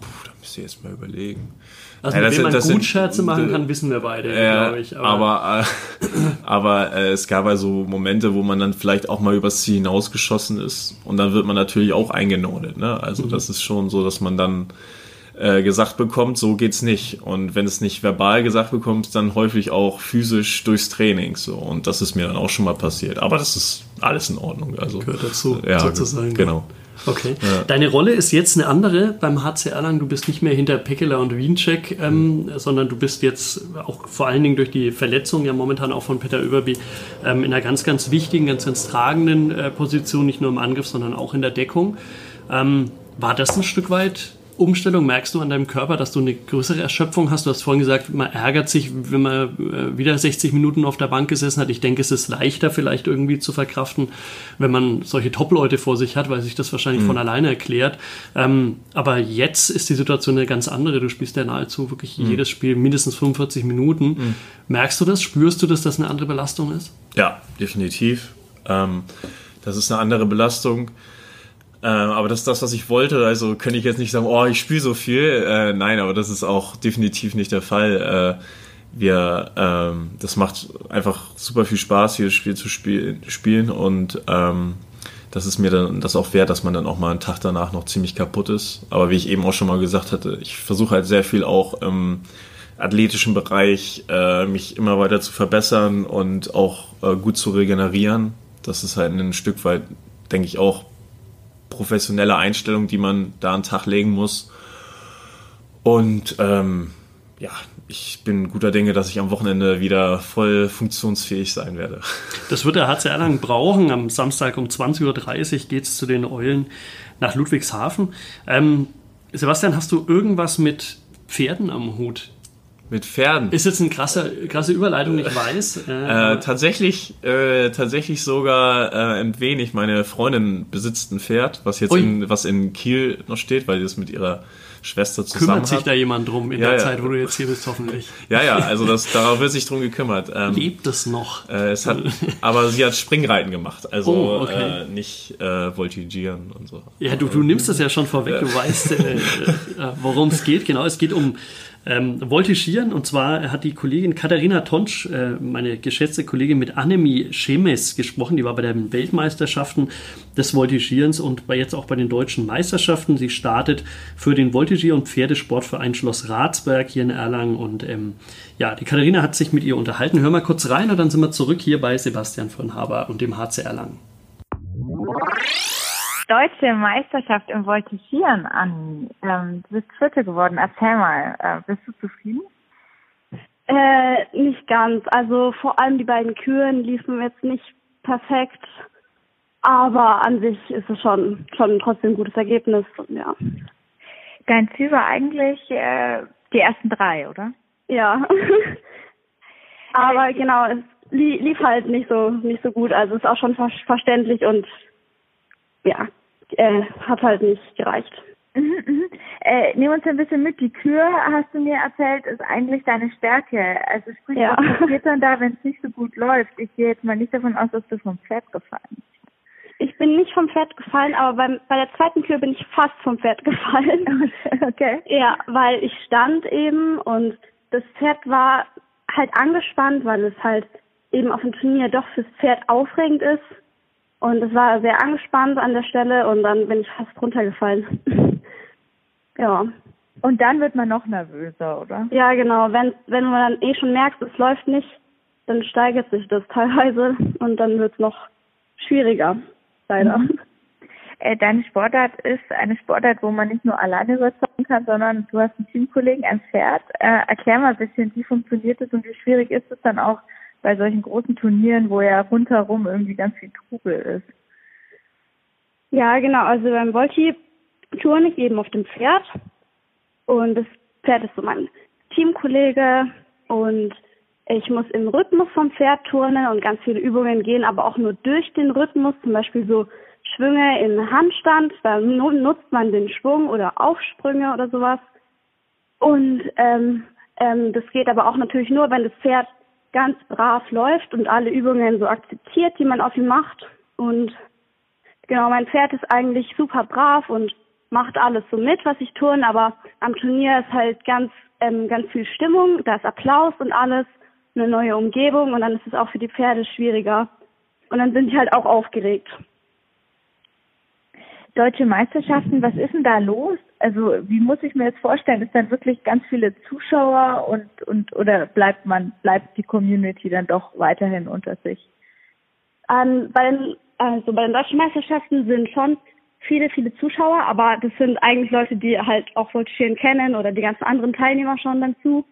puh, da müsst ihr jetzt mal überlegen. Also, ja, wenn man gut sind, Scherze machen kann, wissen wir beide, ja, glaube ich. Aber, aber, äh, aber äh, es gab also Momente, wo man dann vielleicht auch mal übers Ziel hinausgeschossen ist und dann wird man natürlich auch eingenordet. Ne? Also mhm. das ist schon so, dass man dann äh, gesagt bekommt, so geht's nicht. Und wenn es nicht verbal gesagt bekommt, dann häufig auch physisch durchs Training. So. Und das ist mir dann auch schon mal passiert. Aber das ist alles in Ordnung. Also, Gehört dazu, ja, sozusagen. Genau. Okay. Ja. Deine Rolle ist jetzt eine andere beim HC Erlangen. Du bist nicht mehr hinter Pekela und Wiencheck, ähm, mhm. sondern du bist jetzt auch vor allen Dingen durch die Verletzung ja momentan auch von Peter Überby ähm, in einer ganz, ganz wichtigen, ganz, ganz tragenden äh, Position, nicht nur im Angriff, sondern auch in der Deckung. Ähm, war das ein Stück weit Umstellung merkst du an deinem Körper, dass du eine größere Erschöpfung hast? Du hast vorhin gesagt, man ärgert sich, wenn man äh, wieder 60 Minuten auf der Bank gesessen hat. Ich denke, es ist leichter vielleicht irgendwie zu verkraften, wenn man solche Top-Leute vor sich hat, weil sich das wahrscheinlich mhm. von alleine erklärt. Ähm, aber jetzt ist die Situation eine ganz andere. Du spielst ja nahezu wirklich mhm. jedes Spiel mindestens 45 Minuten. Mhm. Merkst du das? Spürst du, dass das eine andere Belastung ist? Ja, definitiv. Ähm, das ist eine andere Belastung. Äh, aber das ist das, was ich wollte. Also könnte ich jetzt nicht sagen, oh, ich spiele so viel. Äh, nein, aber das ist auch definitiv nicht der Fall. Äh, wir, ähm, das macht einfach super viel Spaß, hier das Spiel zu spiel spielen und ähm, das ist mir dann das auch wert, dass man dann auch mal einen Tag danach noch ziemlich kaputt ist. Aber wie ich eben auch schon mal gesagt hatte, ich versuche halt sehr viel auch im athletischen Bereich äh, mich immer weiter zu verbessern und auch äh, gut zu regenerieren. Das ist halt ein Stück weit, denke ich, auch professionelle Einstellung, die man da an den Tag legen muss. Und ähm, ja, ich bin guter Dinge, dass ich am Wochenende wieder voll funktionsfähig sein werde. Das wird der HC Erlangen brauchen. Am Samstag um 20.30 Uhr geht es zu den Eulen nach Ludwigshafen. Ähm, Sebastian, hast du irgendwas mit Pferden am Hut? Mit Pferden. Ist jetzt eine krasse, krasse Überleitung, ich weiß. Äh, tatsächlich, äh, tatsächlich sogar äh, ein wenig. Meine Freundin besitzt ein Pferd, was jetzt in, was in Kiel noch steht, weil sie das mit ihrer Schwester zusammen Kümmert sich hat. da jemand drum in ja, der ja. Zeit, wo du jetzt hier bist, hoffentlich? Ja, ja, also das, darauf wird sich drum gekümmert. Ähm, Lebt es noch? Äh, es hat, aber sie hat Springreiten gemacht, also oh, okay. äh, nicht äh, Voltigieren und so. Ja, du, du nimmst das ja schon vorweg, du weißt, äh, äh, worum es geht. Genau, es geht um ähm, voltigieren. Und zwar hat die Kollegin Katharina Tonsch, äh, meine geschätzte Kollegin, mit Annemie Schemes gesprochen. Die war bei den Weltmeisterschaften des Voltigierens und bei jetzt auch bei den deutschen Meisterschaften. Sie startet für den Voltigier- und Pferdesport Schloss Ratsberg hier in Erlangen. Und ähm, ja, die Katharina hat sich mit ihr unterhalten. Hör mal kurz rein und dann sind wir zurück hier bei Sebastian von Haber und dem HC Erlangen. Deutsche Meisterschaft im Voltigieren an. Ähm, du bist Vierte geworden. Erzähl mal, äh, bist du zufrieden? Äh, nicht ganz. Also vor allem die beiden Kühen liefen jetzt nicht perfekt. Aber an sich ist es schon, schon trotzdem ein gutes Ergebnis. Ja. Dein Ziel war eigentlich äh, die ersten drei, oder? Ja. aber genau, es lief halt nicht so, nicht so gut. Also ist auch schon ver verständlich und ja, äh, hat halt nicht gereicht. Mhm, mhm. Äh, nimm uns ein bisschen mit. Die Kür, hast du mir erzählt, ist eigentlich deine Stärke. Also sprich, ja. was passiert dann da, wenn es nicht so gut läuft? Ich gehe jetzt mal nicht davon aus, dass du vom Pferd gefallen bist. Ich bin nicht vom Pferd gefallen, aber beim, bei der zweiten Kür bin ich fast vom Pferd gefallen. Okay. Ja, weil ich stand eben und das Pferd war halt angespannt, weil es halt eben auf dem Turnier doch fürs Pferd aufregend ist und es war sehr angespannt an der Stelle und dann bin ich fast runtergefallen. ja. Und dann wird man noch nervöser, oder? Ja, genau. Wenn, wenn man dann eh schon merkt, es läuft nicht, dann steigert sich das teilweise und dann wird es noch schwieriger, leider. Mhm. Äh, deine Sportart ist eine Sportart, wo man nicht nur alleine überzeugen kann, sondern du hast einen Teamkollegen, ein Pferd. Äh, erklär mal ein bisschen, wie funktioniert es und wie schwierig ist es dann auch, bei solchen großen Turnieren, wo ja rundherum irgendwie ganz viel Trubel ist. Ja, genau. Also beim Volti turne ich eben auf dem Pferd und das Pferd ist so mein Teamkollege und ich muss im Rhythmus vom Pferd turnen und ganz viele Übungen gehen, aber auch nur durch den Rhythmus, zum Beispiel so Schwünge in Handstand, da nutzt man den Schwung oder Aufsprünge oder sowas. Und ähm, ähm, das geht aber auch natürlich nur, wenn das Pferd ganz brav läuft und alle Übungen so akzeptiert, die man auf ihm macht. Und genau, mein Pferd ist eigentlich super brav und macht alles so mit, was ich tun, aber am Turnier ist halt ganz, ähm, ganz viel Stimmung, da ist Applaus und alles, eine neue Umgebung und dann ist es auch für die Pferde schwieriger. Und dann sind die halt auch aufgeregt deutsche Meisterschaften, was ist denn da los? Also wie muss ich mir das vorstellen? Ist dann wirklich ganz viele Zuschauer und und oder bleibt man bleibt die Community dann doch weiterhin unter sich? Ähm, bei den also bei den deutschen Meisterschaften sind schon viele viele Zuschauer, aber das sind eigentlich Leute, die halt auch Voltigieren kennen oder die ganzen anderen Teilnehmer schon dazu.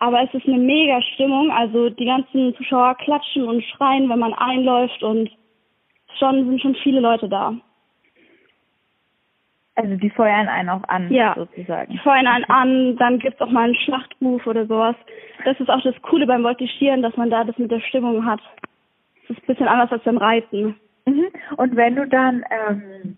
Aber es ist eine mega Stimmung, also die ganzen Zuschauer klatschen und schreien, wenn man einläuft und schon sind schon viele Leute da. Also die feuern einen auch an, ja, sozusagen. Die feuern einen an, dann gibt's auch mal einen Schlachtruf oder sowas. Das ist auch das Coole beim Voltigieren, dass man da das mit der Stimmung hat. Das ist ein bisschen anders als beim Reiten. Mhm. Und wenn du dann, ähm,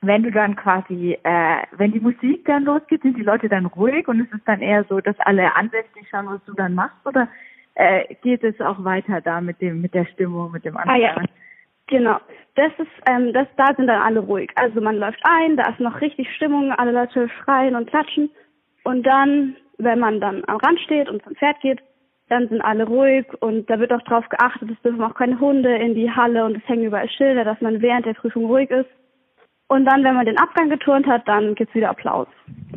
wenn du dann quasi, äh, wenn die Musik dann losgeht, sind die Leute dann ruhig und ist es dann eher so, dass alle ansässig schauen, was du dann machst, oder äh, geht es auch weiter da mit dem, mit der Stimmung, mit dem Anfang? Ah, ja. Genau. Das ist, ähm, das, da sind dann alle ruhig. Also man läuft ein, da ist noch richtig Stimmung, alle Leute schreien und klatschen. Und dann, wenn man dann am Rand steht und zum Pferd geht, dann sind alle ruhig und da wird auch darauf geachtet, es dürfen auch keine Hunde in die Halle und es hängen überall Schilder, dass man während der Prüfung ruhig ist. Und dann, wenn man den Abgang geturnt hat, dann gibt's wieder Applaus.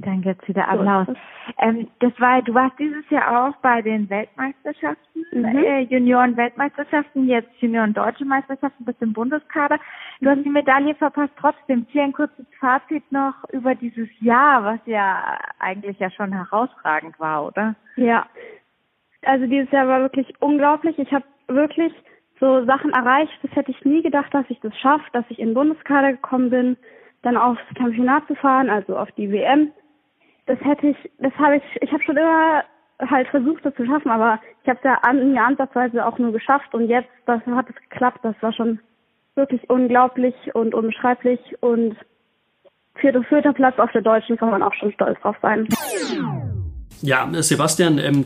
Dann gibt's wieder Applaus. So ähm, das war, du warst dieses Jahr auch bei den Weltmeisterschaften, mhm. äh, Junioren-Weltmeisterschaften, jetzt Junioren-Deutsche Meisterschaften bis im Bundeskader. Du hast die Medaille verpasst. Trotzdem, hier ein kurzes Fazit noch über dieses Jahr, was ja eigentlich ja schon herausragend war, oder? Ja. Also dieses Jahr war wirklich unglaublich. Ich habe wirklich so Sachen erreicht. Das hätte ich nie gedacht, dass ich das schaffe, dass ich in den Bundeskader gekommen bin, dann aufs Championat zu fahren, also auf die WM. Das hätte ich, das habe ich, ich habe schon immer halt versucht, das zu schaffen, aber ich habe es ja an, mir ansatzweise auch nur geschafft und jetzt, das hat es geklappt. Das war schon wirklich unglaublich und unbeschreiblich und vierter, vierter Platz auf der Deutschen kann man auch schon stolz drauf sein. Ja, Sebastian, ähm,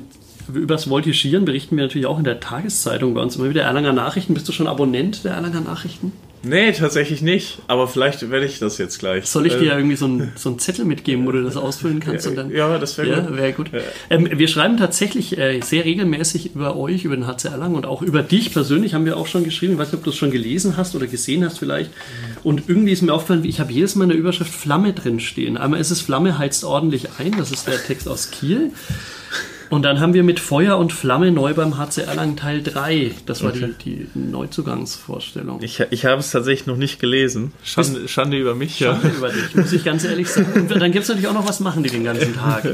über das Voltigieren berichten wir natürlich auch in der Tageszeitung bei uns immer wieder. Erlanger Nachrichten. Bist du schon Abonnent der Erlanger Nachrichten? Nee, tatsächlich nicht. Aber vielleicht werde ich das jetzt gleich. Soll ich dir ja Äh, irgendwie so einen, so einen Zettel mitgeben, wo du das ausfüllen kannst? Und dann, ja, das wäre ja, gut. wäre gut. Ähm, wir schreiben tatsächlich äh, sehr regelmäßig über euch, über den HC Erlangen und auch über dich persönlich haben wir auch schon geschrieben. Ich weiß nicht, ob du es schon gelesen hast oder gesehen hast vielleicht. Und irgendwie ist mir aufgefallen, ich habe jedes Mal in der Überschrift Flamme drin stehen. Einmal ist es Flamme heizt ordentlich ein, das ist der Text aus Kiel. Und dann haben wir mit Feuer und Flamme neu beim HC Erlangen Teil 3. Das war Okay. die, die Neuzugangsvorstellung. Ich, ich habe es tatsächlich noch nicht gelesen. Schande, Schande über mich, ja. Schande über dich, muss ich ganz ehrlich sagen. Und dann gibt es natürlich auch noch was machen die den ganzen Tag.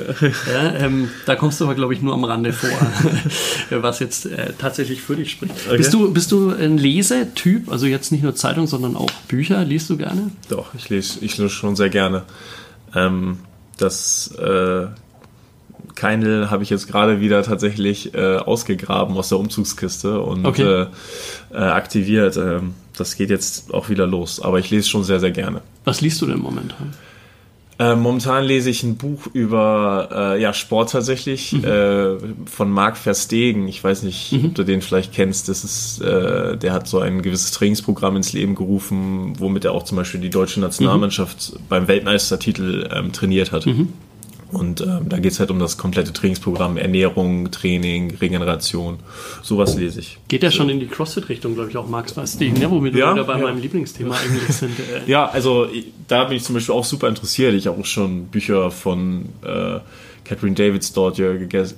Ja, ähm, da kommst du aber, glaube ich, nur am Rande vor, was jetzt äh, tatsächlich für dich spricht. Bist, du, bist du ein Lesetyp? Also jetzt nicht nur Zeitung, sondern auch Bücher? Liest du gerne? Doch, ich lese, ich lese schon sehr gerne. Ähm, das äh, Kindle habe ich jetzt gerade wieder tatsächlich äh, ausgegraben aus der Umzugskiste und Okay. äh, äh, aktiviert. Ähm, das geht jetzt auch wieder los. Aber ich lese schon sehr, sehr gerne. Was liest du denn momentan? Äh, momentan lese ich ein Buch über äh, ja, Sport tatsächlich äh, von Marc Verstegen. Ich weiß nicht, ob du den vielleicht kennst. Das ist, äh, der hat so ein gewisses Trainingsprogramm ins Leben gerufen, womit er auch zum Beispiel die deutsche Nationalmannschaft beim Weltmeistertitel ähm, trainiert hat. Und ähm, da geht es halt um das komplette Trainingsprogramm, Ernährung, Training, Regeneration. Sowas lese ich. Geht ja schon in die CrossFit-Richtung, glaube ich, auch Max Verstegen, ne? womit Ja, wir wieder bei ja. meinem Lieblingsthema eigentlich sind. Äh, Ja, also da bin ich zum Beispiel auch super interessiert. Ich habe auch schon Bücher von äh, Catherine Davids dort ja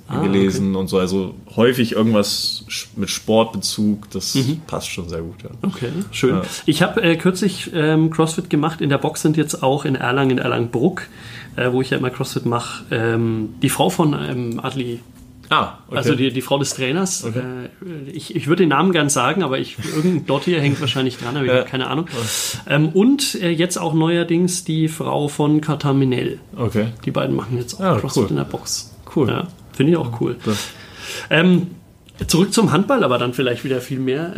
Ah, gelesen und so. Also häufig irgendwas mit Sportbezug, das Mhm. passt schon sehr gut. Ja. Okay, schön. Ja. Ich habe äh, kürzlich ähm, CrossFit gemacht. In der Box sind jetzt auch in Erlangen, in Erlangenbruck, äh, wo ich ja immer CrossFit mache, ähm, die Frau von ähm, Adli. Ah, okay. Also die, die Frau des Trainers. Äh, ich, ich würde den Namen gern sagen, aber ich, irgendein Dot hier hängt wahrscheinlich dran, aber ich Ja. habe keine Ahnung. Ähm, und äh, jetzt auch neuerdings die Frau von Cartaminel. okay. Die beiden machen jetzt auch Ja, CrossFit cool. in der Box. Cool. Ja, Finde ich auch cool. Ähm, zurück zum Handball, aber dann vielleicht wieder viel mehr.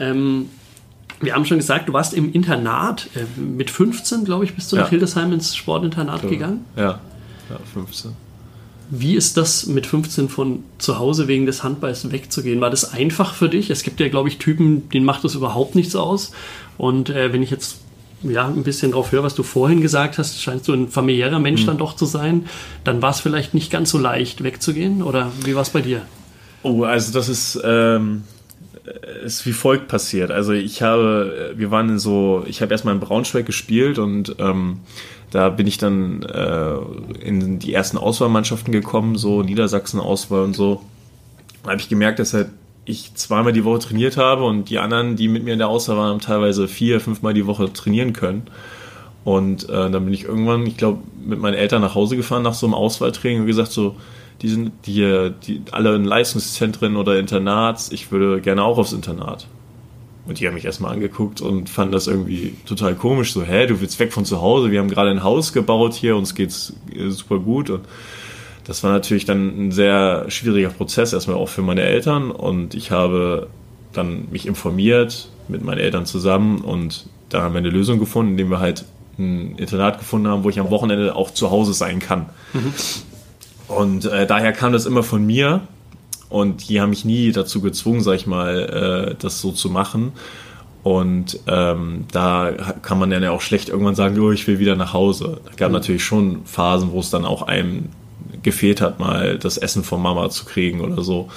Wir haben schon gesagt, du warst im Internat. Äh, mit 15, glaube ich, bist du Ja. nach Hildesheim ins Sportinternat gegangen. Ja. ja, 15. Wie ist das mit 15 von zu Hause wegen des Handballs wegzugehen? War das einfach für dich? Es gibt ja, glaube ich, Typen, denen macht das überhaupt nichts aus. Und äh, wenn ich jetzt ja, ein bisschen drauf höre, was du vorhin gesagt hast, scheinst du ein familiärer Mensch dann doch zu sein, dann war es vielleicht nicht ganz so leicht wegzugehen. Oder wie war es bei dir? Oh, also das ist, ähm, ist wie folgt passiert. Also ich habe, wir waren in so, ich habe erstmal in Braunschweig gespielt und ähm, da bin ich dann äh, in die ersten Auswahlmannschaften gekommen, so Niedersachsen-Auswahl und so. Da habe ich gemerkt, dass halt ich zweimal die Woche trainiert habe und die anderen, die mit mir in der Auswahl waren, haben teilweise vier, fünfmal die Woche trainieren können. Und äh, dann bin ich irgendwann, ich glaube, mit meinen Eltern nach Hause gefahren nach so einem Auswahltraining und gesagt so, die sind die, die alle in Leistungszentren oder Internats, ich würde gerne auch aufs Internat. Und die haben mich erstmal angeguckt und fanden das irgendwie total komisch. So, hä, du willst weg von zu Hause, wir haben gerade ein Haus gebaut hier, uns geht's äh, super gut. Und das war natürlich dann ein sehr schwieriger Prozess, erstmal auch für meine Eltern. Und ich habe dann mich informiert mit meinen Eltern zusammen und da haben wir eine Lösung gefunden, indem wir halt ein Internat gefunden haben, wo ich am Wochenende auch zu Hause sein kann. Und äh, daher kam das immer von mir und die haben mich nie dazu gezwungen, sag ich mal, äh, das so zu machen. Und ähm, da kann man dann ja auch schlecht irgendwann sagen, oh, ich will wieder nach Hause. Es gab natürlich schon Phasen, wo es dann auch einem gefehlt hat, mal das Essen von Mama zu kriegen oder so.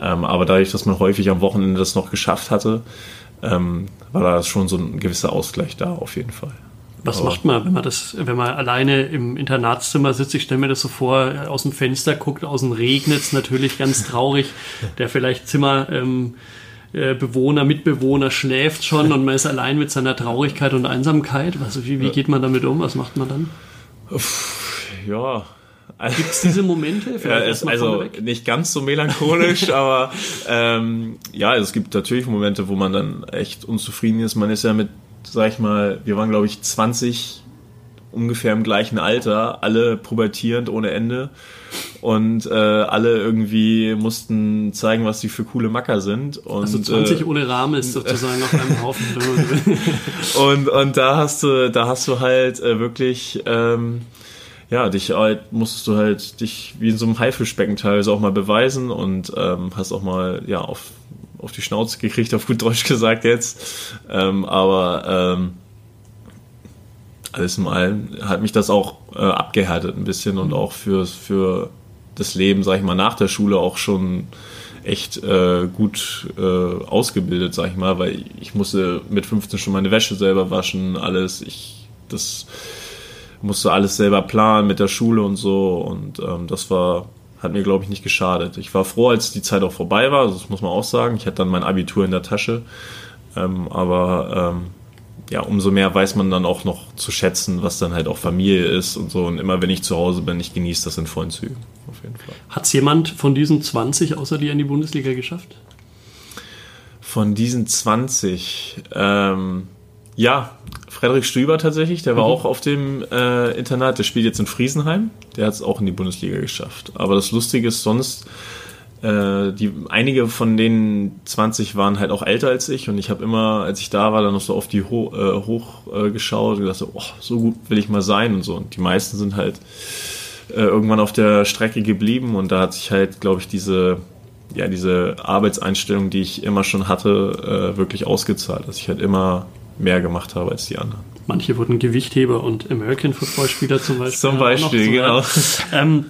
Ähm, aber dadurch, dass man häufig am Wochenende das noch geschafft hatte, ähm, war da schon so ein gewisser Ausgleich da auf jeden Fall. Was Aber- macht man, wenn man das, wenn man alleine im Internatszimmer sitzt? Ich stelle mir das so vor, aus dem Fenster guckt, außen regnet es natürlich ganz traurig. Der vielleicht Zimmer ähm, äh, Bewohner, Mitbewohner schläft schon und man ist allein mit seiner Traurigkeit und Einsamkeit. Also wie, wie geht man damit um? Was macht man dann? Ja. Gibt es diese Momente? Ja, Vielleicht ist erstmal also nicht ganz so melancholisch, aber ähm, ja, es gibt natürlich Momente, wo man dann echt unzufrieden ist. Man ist ja mit, sag ich mal, wir waren glaube ich 20 ungefähr im gleichen Alter, alle pubertierend ohne Ende und äh, alle irgendwie mussten zeigen, was sie für coole Macker sind. Und, Also 20 äh, ohne Rahmen ist sozusagen auf einem Haufen. und, und da hast du, da hast du halt äh, wirklich, ähm, ja, dich halt, musstest du halt dich wie in so einem Haifischbecken teilweise auch mal beweisen und ähm, hast auch mal, ja, auf auf die Schnauze gekriegt, auf gut Deutsch gesagt jetzt. Ähm, aber ähm, alles in allem hat mich das auch äh, abgehärtet ein bisschen und auch für, für das Leben, sag ich mal, nach der Schule auch schon echt äh, gut äh, ausgebildet, sag ich mal, weil ich musste mit 15 schon meine Wäsche selber waschen, alles. Ich das musste alles selber planen mit der Schule und so und ähm, das war hat mir glaube ich nicht geschadet. Ich war froh, als die Zeit auch vorbei war, das muss man auch sagen. Ich hatte dann mein Abitur in der Tasche, ähm, aber ähm, ja, umso mehr weiß man dann auch noch zu schätzen, was dann halt auch Familie ist und so. Und immer wenn ich zu Hause bin, ich genieße das in vollen Zügen. Auf jeden Fall. Hat es jemand von diesen 20 außer dir in die Bundesliga geschafft? Von diesen 20, ähm, ja, Frederik Stüber tatsächlich, der war mhm. auch auf dem äh, Internat, der spielt jetzt in Friesenheim, der hat es auch in die Bundesliga geschafft. Aber das Lustige ist sonst, äh, die, einige von den 20 waren halt auch älter als ich und ich habe immer, als ich da war, dann noch so auf die ho äh, hochgeschaut äh, und gedacht, so, oh, so gut will ich mal sein und so. Und die meisten sind halt äh, irgendwann auf der Strecke geblieben und da hat sich halt, glaube ich, diese ja, diese Arbeitseinstellung, die ich immer schon hatte, äh, wirklich ausgezahlt, dass ich halt immer mehr gemacht habe als die anderen. Manche wurden Gewichtheber und American Football Spieler zum Beispiel. Zum Beispiel, genau. Ähm,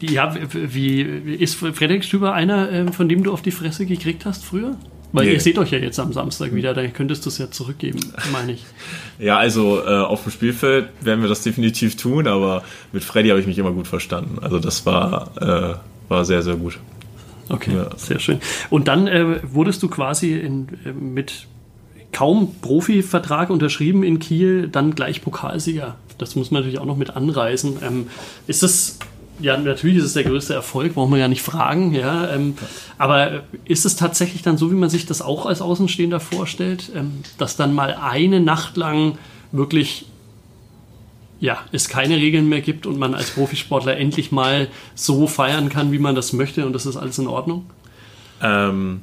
ja, wie ist Frederik Stüber einer, ähm, von dem du auf die Fresse gekriegt hast früher? Weil nee. ihr seht euch ja jetzt am Samstag wieder, da könntest du es ja zurückgeben, meine ich. ja, also äh, auf dem Spielfeld werden wir das definitiv tun, aber mit Freddy habe ich mich immer gut verstanden. Also das war, äh, war sehr, sehr gut. Okay, ja. sehr schön. Und dann äh, wurdest du quasi in, äh, mit kaum Profivertrag unterschrieben in Kiel, dann gleich Pokalsieger. Das muss man natürlich auch noch mit anreißen. Ähm, ist das ja, natürlich ist es der größte Erfolg, braucht man ja nicht fragen, ja. Ähm, aber ist es tatsächlich dann so, wie man sich das auch als Außenstehender vorstellt, ähm, dass dann mal eine Nacht lang wirklich, ja, es keine Regeln mehr gibt und man als Profisportler endlich mal so feiern kann, wie man das möchte und das ist alles in Ordnung? Ähm,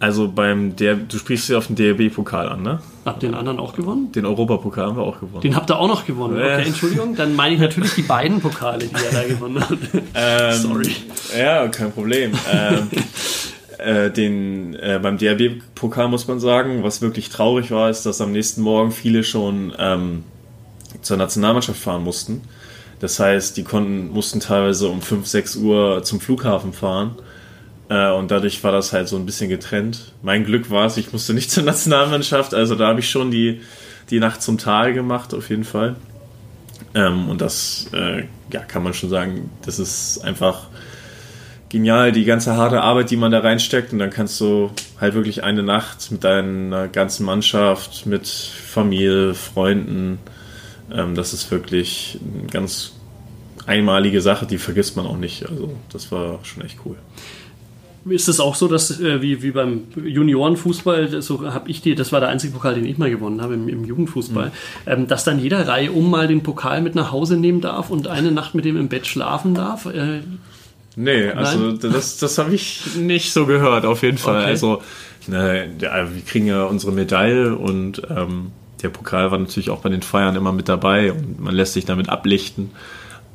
also beim der, du sprichst ja auf den DRB-Pokal an, ne? Habt den anderen auch gewonnen? Den Europapokal haben wir auch gewonnen. Den habt ihr auch noch gewonnen. Okay, Entschuldigung. Dann meine ich natürlich die beiden Pokale, die er da gewonnen hat. Ähm, Sorry. Ja, kein Problem. ähm, äh, den, äh, beim DRB-Pokal muss man sagen, was wirklich traurig war, ist, dass am nächsten Morgen viele schon ähm, zur Nationalmannschaft fahren mussten. Das heißt, die konnten, mussten teilweise um 5, 6 Uhr zum Flughafen fahren und dadurch war das halt so ein bisschen getrennt. Mein Glück war es, ich musste nicht zur Nationalmannschaft, also da habe ich schon die, die Nacht zum Tal gemacht, auf jeden Fall. Ähm, und das, äh, ja, kann man schon sagen, das ist einfach genial, die ganze harte Arbeit, die man da reinsteckt. Und dann kannst du halt wirklich eine Nacht mit deiner ganzen Mannschaft, mit Familie, Freunden, ähm, das ist wirklich eine ganz einmalige Sache, die vergisst man auch nicht. Also das war schon echt cool ist es auch so, dass äh, wie, wie beim Juniorenfußball, so habe ich die, das war der einzige Pokal, den ich mal gewonnen habe im, im Jugendfußball, mhm. ähm, dass dann jeder Reihe um mal den Pokal mit nach Hause nehmen darf und eine Nacht mit dem im Bett schlafen darf? Äh, nee, also nein? das, das habe ich nicht so gehört, auf jeden Fall. Okay. Also na, wir kriegen ja unsere Medaille und ähm, der Pokal war natürlich auch bei den Feiern immer mit dabei und man lässt sich damit ablichten.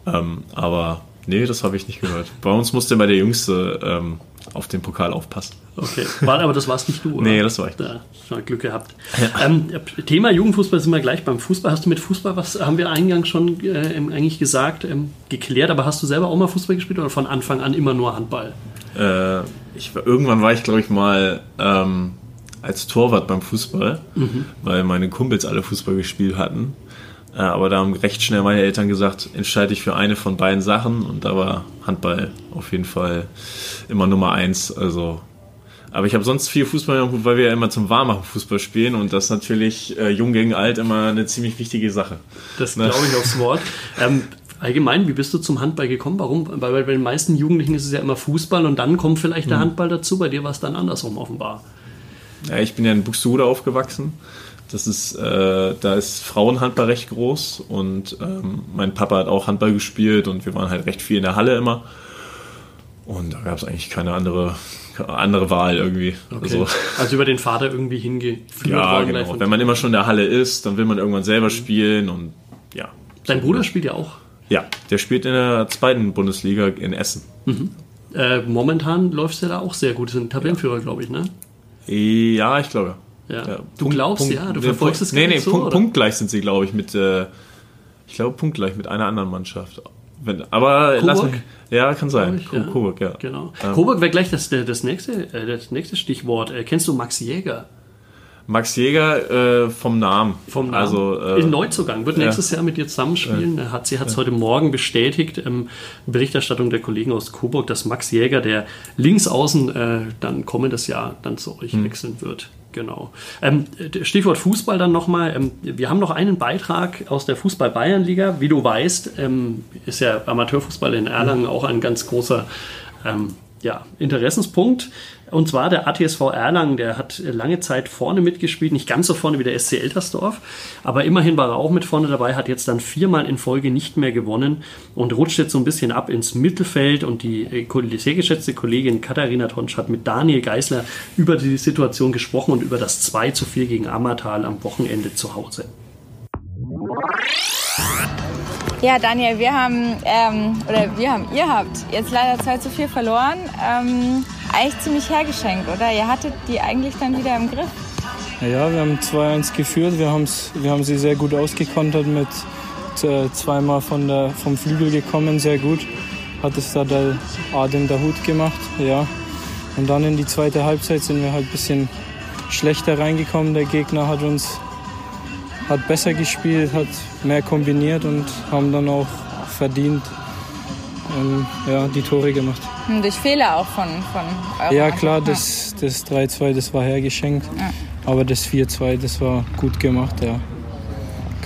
Ähm, aber nee, das habe ich nicht gehört. Bei uns musste immer der Jüngste ähm, auf den Pokal aufpassen. Okay, war, aber das warst nicht du, oder? Nee, das war ich. Ja, schon Glück gehabt. Ja. Ähm, Thema Jugendfußball sind wir gleich beim Fußball. Hast du mit Fußball, was haben wir eingangs schon äh, eigentlich gesagt, ähm, geklärt, aber hast du selber auch mal Fußball gespielt oder von Anfang an immer nur Handball? Äh, ich, irgendwann war ich, glaube ich, mal ähm, als Torwart beim Fußball, mhm. weil meine Kumpels alle Fußball gespielt hatten. Äh, aber da haben recht schnell meine Eltern gesagt, entscheide ich für eine von beiden Sachen und da war Handball auf jeden Fall immer Nummer eins. Also, aber ich habe sonst viel Fußball gemacht, weil wir ja immer zum Warmmachen Fußball spielen und das ist natürlich äh, jung gegen alt immer eine ziemlich wichtige Sache. Das ne? glaube ich aufs Wort. Ähm, allgemein, wie bist du zum Handball gekommen? Warum? Weil bei den meisten Jugendlichen ist es ja immer Fußball und dann kommt vielleicht der hm. Handball dazu. Bei dir war es dann andersrum offenbar. Ja, ich bin ja in Buxtehude aufgewachsen das ist, äh, da ist Frauenhandball recht groß und ähm, mein Papa hat auch Handball gespielt und wir waren halt recht viel in der Halle immer. Und da gab es eigentlich keine andere, andere Wahl irgendwie. Okay. Also, also, über den Vater irgendwie hingeführt Ja, genau. Wenn man immer schon in der Halle ist, dann will man irgendwann selber spielen und ja. Dein Bruder spielt ja auch. Ja, der spielt in der zweiten Bundesliga in Essen. Mhm. Äh, momentan läuft es ja da auch sehr gut. Sind Tabellenführer, glaube ich, ne? Ja, ich glaube. Ja. Ja, Du glaubst, ja, du verfolgst es gar Nee, nee, nicht so, Punkt, punktgleich sind sie, glaube ich, mit, äh, ich glaube, punktgleich mit einer anderen Mannschaft. Wenn, aber lass Coburg? mich, ja, kann sein. Ich, ja. Coburg, ja. Genau. Ähm, Coburg wäre gleich das, das, nächste, äh, das nächste Stichwort. Äh, kennst du Max Jäger? Max Jäger äh, vom Namen. Vom Namen. Also, äh, in Neuzugang. Wird nächstes Jahr mit dir zusammenspielen. Er Hat, sie hat es heute Morgen bestätigt, ähm, Berichterstattung der Kollegen aus Coburg, dass Max Jäger, der Linksaußen, äh, dann kommendes Jahr dann zu euch Hm. wechseln wird. Genau. Ähm, Stichwort Fußball dann nochmal. Ähm, wir haben noch einen Beitrag aus der Fußball-Bayern-Liga. Wie du weißt, ähm, ist ja Amateurfußball in Erlangen auch ein ganz großer ähm, ja, Interessenspunkt. Und zwar der ATSV Erlangen, der hat lange Zeit vorne mitgespielt, nicht ganz so vorne wie der SC Eltersdorf, aber immerhin war er auch mit vorne dabei, hat jetzt dann viermal in Folge nicht mehr gewonnen und rutscht jetzt so ein bisschen ab ins Mittelfeld. Und die äh, sehr geschätzte Kollegin Katharina Tonsch hat mit Daniel Geisler über die Situation gesprochen und über das 2 zu 4 gegen Ammertal am Wochenende zu Hause. Ja, Daniel, wir haben, ähm, oder wir haben, ihr habt jetzt leider 2 zu 4 verloren. Ähm, eigentlich ziemlich hergeschenkt, oder? Ihr hattet die eigentlich dann wieder im Griff. Ja, wir haben 2-1 geführt. Wir, wir haben sie sehr gut ausgekontert mit äh, zweimal von der, vom Flügel gekommen, sehr gut. Hat es da der Adem Dahut gemacht, ja. Und dann in die zweite Halbzeit sind wir halt ein bisschen schlechter reingekommen. Der Gegner hat uns hat besser gespielt, hat mehr kombiniert und haben dann auch verdient ähm, ja, die Tore gemacht. Hm, Durch Fehler auch von, von Ja klar, das, das 3-2, das war hergeschenkt. Ja. Aber das 4-2, das war gut gemacht, ja.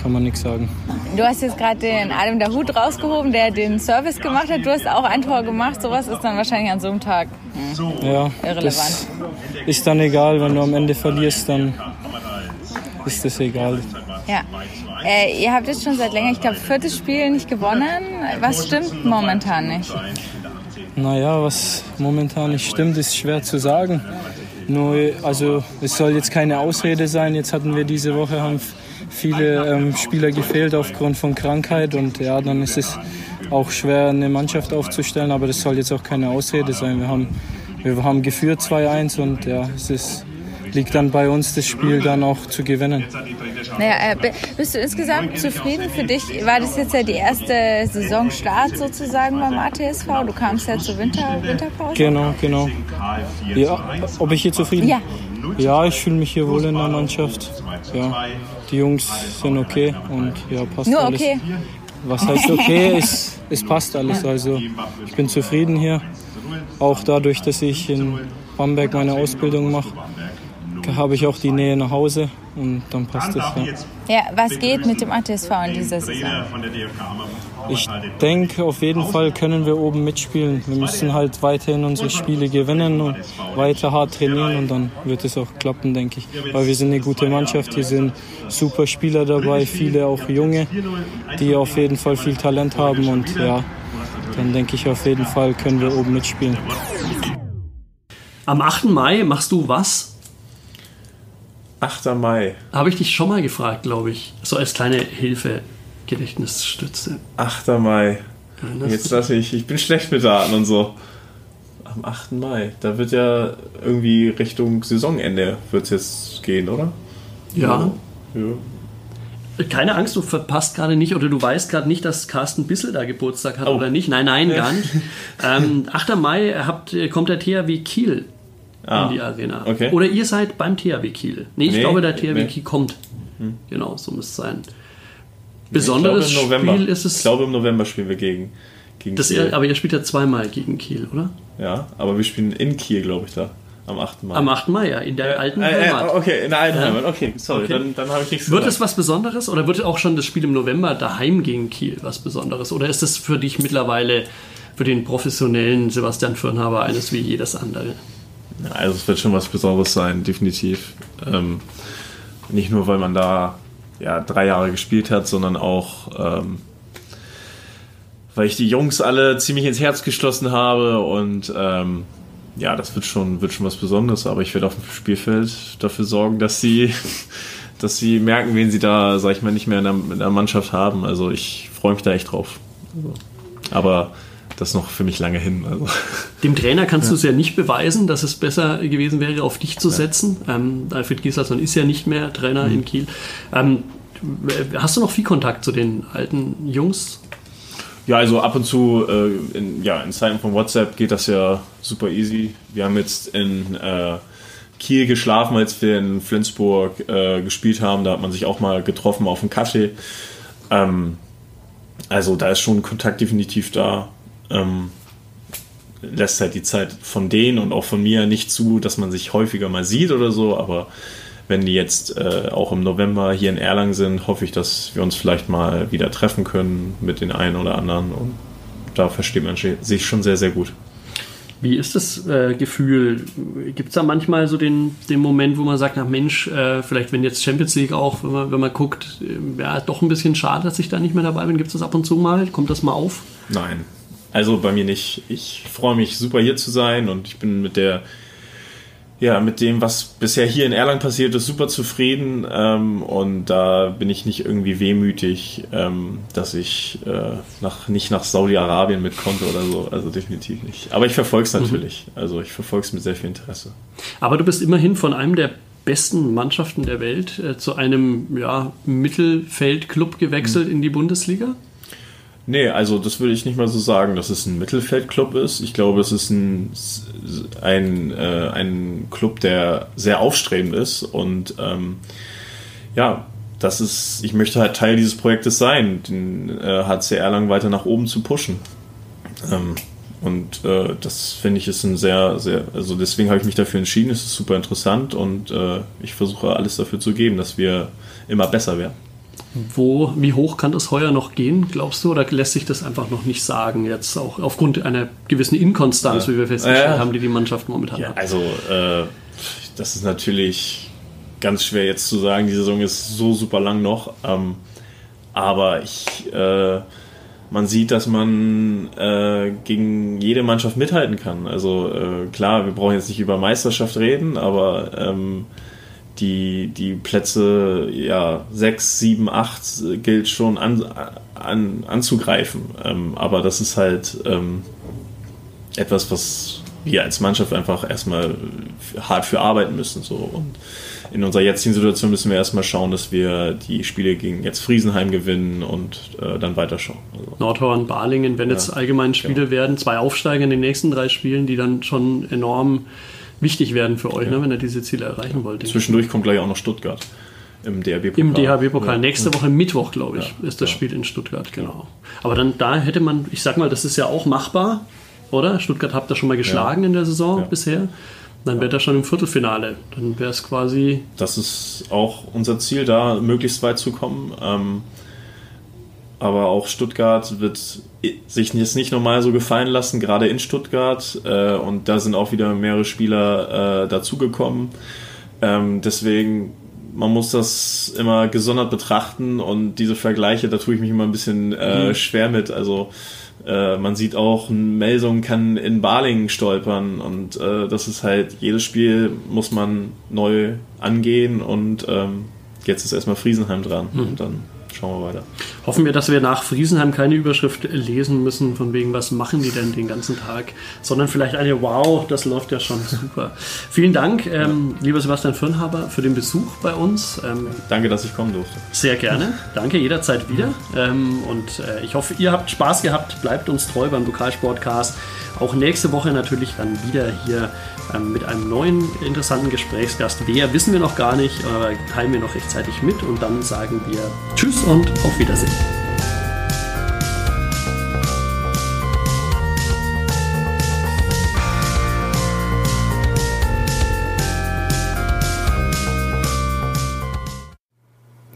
Kann man nichts sagen. Du hast jetzt gerade den Adem Dahut rausgehoben, der den Service gemacht hat. Du hast auch ein Tor gemacht. Sowas ist dann wahrscheinlich an so einem Tag. Ja, Irrelevant. das ist dann egal, wenn du am Ende verlierst, dann ist das egal. Ja. Äh, ihr habt jetzt schon seit länger, ich glaube, viertes Spiel nicht gewonnen. Was stimmt momentan nicht? Naja, was momentan nicht stimmt, ist schwer zu sagen. Nur, also es soll jetzt keine Ausrede sein. Jetzt hatten wir diese Woche haben viele ähm, Spieler gefehlt aufgrund von Krankheit und ja, dann ist es auch schwer, eine Mannschaft aufzustellen. Aber das soll jetzt auch keine Ausrede sein. Wir haben, wir haben geführt 2-1 und ja, es ist, liegt dann bei uns, das Spiel dann auch zu gewinnen. Naja, äh, bist du insgesamt zufrieden? Für dich war das jetzt ja die erste Saisonstart sozusagen beim ATSV. Du kamst ja zur Winter Winterpause. Genau, genau. Ja, ob ich hier zufrieden Ja. Ja, ich fühle mich hier wohl in der Mannschaft. Ja, die Jungs sind okay und ja, passt Nur alles. okay. Was heißt okay? es, es passt alles. Also ich bin zufrieden hier. Auch dadurch, dass ich in Bamberg meine Ausbildung mache, habe ich auch die Nähe nach Hause und dann passt es. Ja. Ja, was geht mit dem ATSV in dieser Saison? Ich denke, auf jeden Fall können wir oben mitspielen. Wir müssen halt weiterhin unsere Spiele gewinnen und weiter hart trainieren und dann wird es auch klappen, denke ich. Weil wir sind eine gute Mannschaft, hier sind super Spieler dabei, viele auch junge, die auf jeden Fall viel Talent haben und ja, dann denke ich auf jeden Fall können wir oben mitspielen. Am 8. Mai machst du was? 8. Mai. Habe ich dich schon mal gefragt, glaube ich. So als kleine Hilfe, Gedächtnisstütze. 8. Mai. Erinnerst Jetzt du lass ich, ich bin schlecht mit Daten und so. Am 8. Mai. Da wird ja irgendwie Richtung Saisonende wird's jetzt gehen, oder? Ja. ja. Keine Angst, du verpasst gerade nicht oder du weißt gerade nicht, dass Carsten Bissel da Geburtstag hat Oh. oder nicht. Nein, nein, gar nicht. ähm, 8. Mai habt, kommt der THW Kiel Ah, in die Arena. okay. Oder ihr seid beim THW Kiel. Nee, ich Nee, glaube, der THW nee. Hm. Kiel kommt. Genau, so muss es sein. Ich Besonderes glaube. Spiel ist Ich es. glaube, im November spielen wir gegen, gegen das Kiel. aber ihr spielt ja zweimal gegen Kiel, oder? ja, aber wir spielen in Kiel, glaube ich, da. Am 8. Mai. Am 8. Mai, ja, in der alten äh, äh, Heimat. okay, in der alten Ja. Heimat. Okay, sorry, Okay. dann, dann habe ich nichts Wird gesagt. es was Besonderes oder wird auch schon das Spiel im November daheim gegen Kiel was Besonderes? Oder ist das für dich mittlerweile für den professionellen Sebastian Firnhaber eines wie jedes andere? Also es wird schon was Besonderes sein, definitiv. Ähm, nicht nur, weil man da ja, drei Jahre gespielt hat, sondern auch, ähm, weil ich die Jungs alle ziemlich ins Herz geschlossen habe und ähm, ja, das wird schon, wird schon was Besonderes, aber ich werde auf dem Spielfeld dafür sorgen, dass sie, dass sie merken, wen sie da, sag ich mal, nicht mehr in der, in der Mannschaft haben. Also ich freue mich da echt drauf. Also, aber das ist noch für mich lange hin. Also. Dem Trainer kannst ja. du es ja nicht beweisen, dass es besser gewesen wäre, auf dich zu setzen. Ähm, Alfred Gislason ist ja nicht mehr Trainer mhm. in Kiel. Ähm, hast du noch viel Kontakt zu den alten Jungs? Ja, also ab und zu, äh, in, ja, in Zeiten von WhatsApp geht das ja super easy. Wir haben jetzt in äh, Kiel geschlafen, als wir in Flensburg äh, gespielt haben. Da hat man sich auch mal getroffen auf dem Kaffee. Ähm, also da ist schon Kontakt definitiv da. Ähm, lässt halt die Zeit von denen und auch von mir nicht zu, dass man sich häufiger mal sieht oder so, aber wenn die jetzt äh, auch im November hier in Erlangen sind, hoffe ich, dass wir uns vielleicht mal wieder treffen können mit den einen oder anderen und da versteht man sich schon sehr, sehr gut. Wie ist das äh, Gefühl? Gibt es da manchmal so den, den Moment, wo man sagt, na Mensch, äh, vielleicht wenn jetzt Champions League auch, wenn man, wenn man guckt, ja, doch ein bisschen schade, dass ich da nicht mehr dabei bin. Gibt es das ab und zu mal? Kommt das mal auf? Nein, also bei mir nicht. Ich freue mich super hier zu sein und ich bin mit der ja, mit dem, was bisher hier in Erlangen passiert ist, super zufrieden. Ähm, und da bin ich nicht irgendwie wehmütig, ähm, dass ich äh, nach, nicht nach Saudi-Arabien mit konnte oder so. Also definitiv nicht. Aber ich verfolge es mhm. natürlich. Mhm. Also ich verfolge es mit sehr viel Interesse. Aber du bist immerhin von einem der besten Mannschaften der Welt äh, zu einem ja, Mittelfeldclub gewechselt mhm. in die Bundesliga? Nee, also das würde ich nicht mal so sagen, dass es ein Mittelfeldclub ist. Ich glaube, es ist ein, ein, äh, ein Club, der sehr aufstrebend ist und ähm, ja, das ist, ich möchte halt Teil dieses Projektes sein, den äh, HC Erlangen weiter nach oben zu pushen. Ähm, und äh, das finde ich ist ein sehr, sehr, also deswegen habe ich mich dafür entschieden, es ist super interessant und äh, ich versuche alles dafür zu geben, dass wir immer besser werden. Wo, wie hoch kann das heuer noch gehen, glaubst du? Oder lässt sich das einfach noch nicht sagen, jetzt auch aufgrund einer gewissen Inkonstanz, ja. wie wir festgestellt ja. haben, die die Mannschaft momentan ja, hat? Also, äh, das ist natürlich ganz schwer jetzt zu sagen. Die Saison ist so super lang noch. Ähm, aber ich, äh, man sieht, dass man äh, gegen jede Mannschaft mithalten kann. Also, äh, klar, wir brauchen jetzt nicht über Meisterschaft reden, aber. Ähm, die, die Plätze ja, 6, 7, 8 gilt schon an, an, anzugreifen. Ähm, aber das ist halt ähm, etwas, was wir als Mannschaft einfach erstmal hart für arbeiten müssen. So. Und in unserer jetzigen Situation müssen wir erstmal schauen, dass wir die Spiele gegen jetzt Friesenheim gewinnen und äh, dann weiterschauen. Also. Nordhorn, Balingen, wenn jetzt allgemein Spiele genau. werden, zwei Aufsteiger in den nächsten drei Spielen, die dann schon enorm wichtig werden für euch, ja. ne, wenn ihr diese Ziele erreichen wollt. Zwischendurch kommt gleich auch noch Stuttgart im DHB-Pokal. Im DHB-Pokal. Ja. Nächste Woche Mittwoch, glaube ich, ja. ist das Spiel in Stuttgart, genau. Aber dann da hätte man, ich sag mal, das ist ja auch machbar, oder? Stuttgart habt ihr schon mal geschlagen in der Saison bisher. Dann wäre das schon im Viertelfinale. Dann wäre es quasi. Das ist auch unser Ziel, da möglichst weit zu kommen. Ähm, aber auch Stuttgart wird sich jetzt nicht normal so gefallen lassen, gerade in Stuttgart. Äh, und da sind auch wieder mehrere Spieler äh, dazugekommen. Ähm, deswegen, man muss das immer gesondert betrachten und diese Vergleiche, da tue ich mich immer ein bisschen äh, mhm. schwer mit. Also äh, man sieht auch, Melsung kann in Balingen stolpern und äh, das ist halt, jedes Spiel muss man neu angehen und ähm, jetzt ist erstmal Friesenheim dran mhm. und dann schauen wir weiter. Hoffen wir, dass wir nach Friesenheim keine Überschrift lesen müssen, von wegen, was machen die denn den ganzen Tag, sondern vielleicht eine, wow, das läuft ja schon super. Vielen Dank, ähm, lieber Sebastian Firnhaber, für den Besuch bei uns. Ähm, Danke, dass ich kommen durfte. Sehr gerne. Danke, jederzeit wieder. Ähm, und äh, ich hoffe, ihr habt Spaß gehabt. Bleibt uns treu beim Lokalsportcast. Auch nächste Woche natürlich dann wieder hier ähm, mit einem neuen interessanten Gesprächsgast. Wer wissen wir noch gar nicht, aber teilen wir noch rechtzeitig mit und dann sagen wir Tschüss und auf Wiedersehen.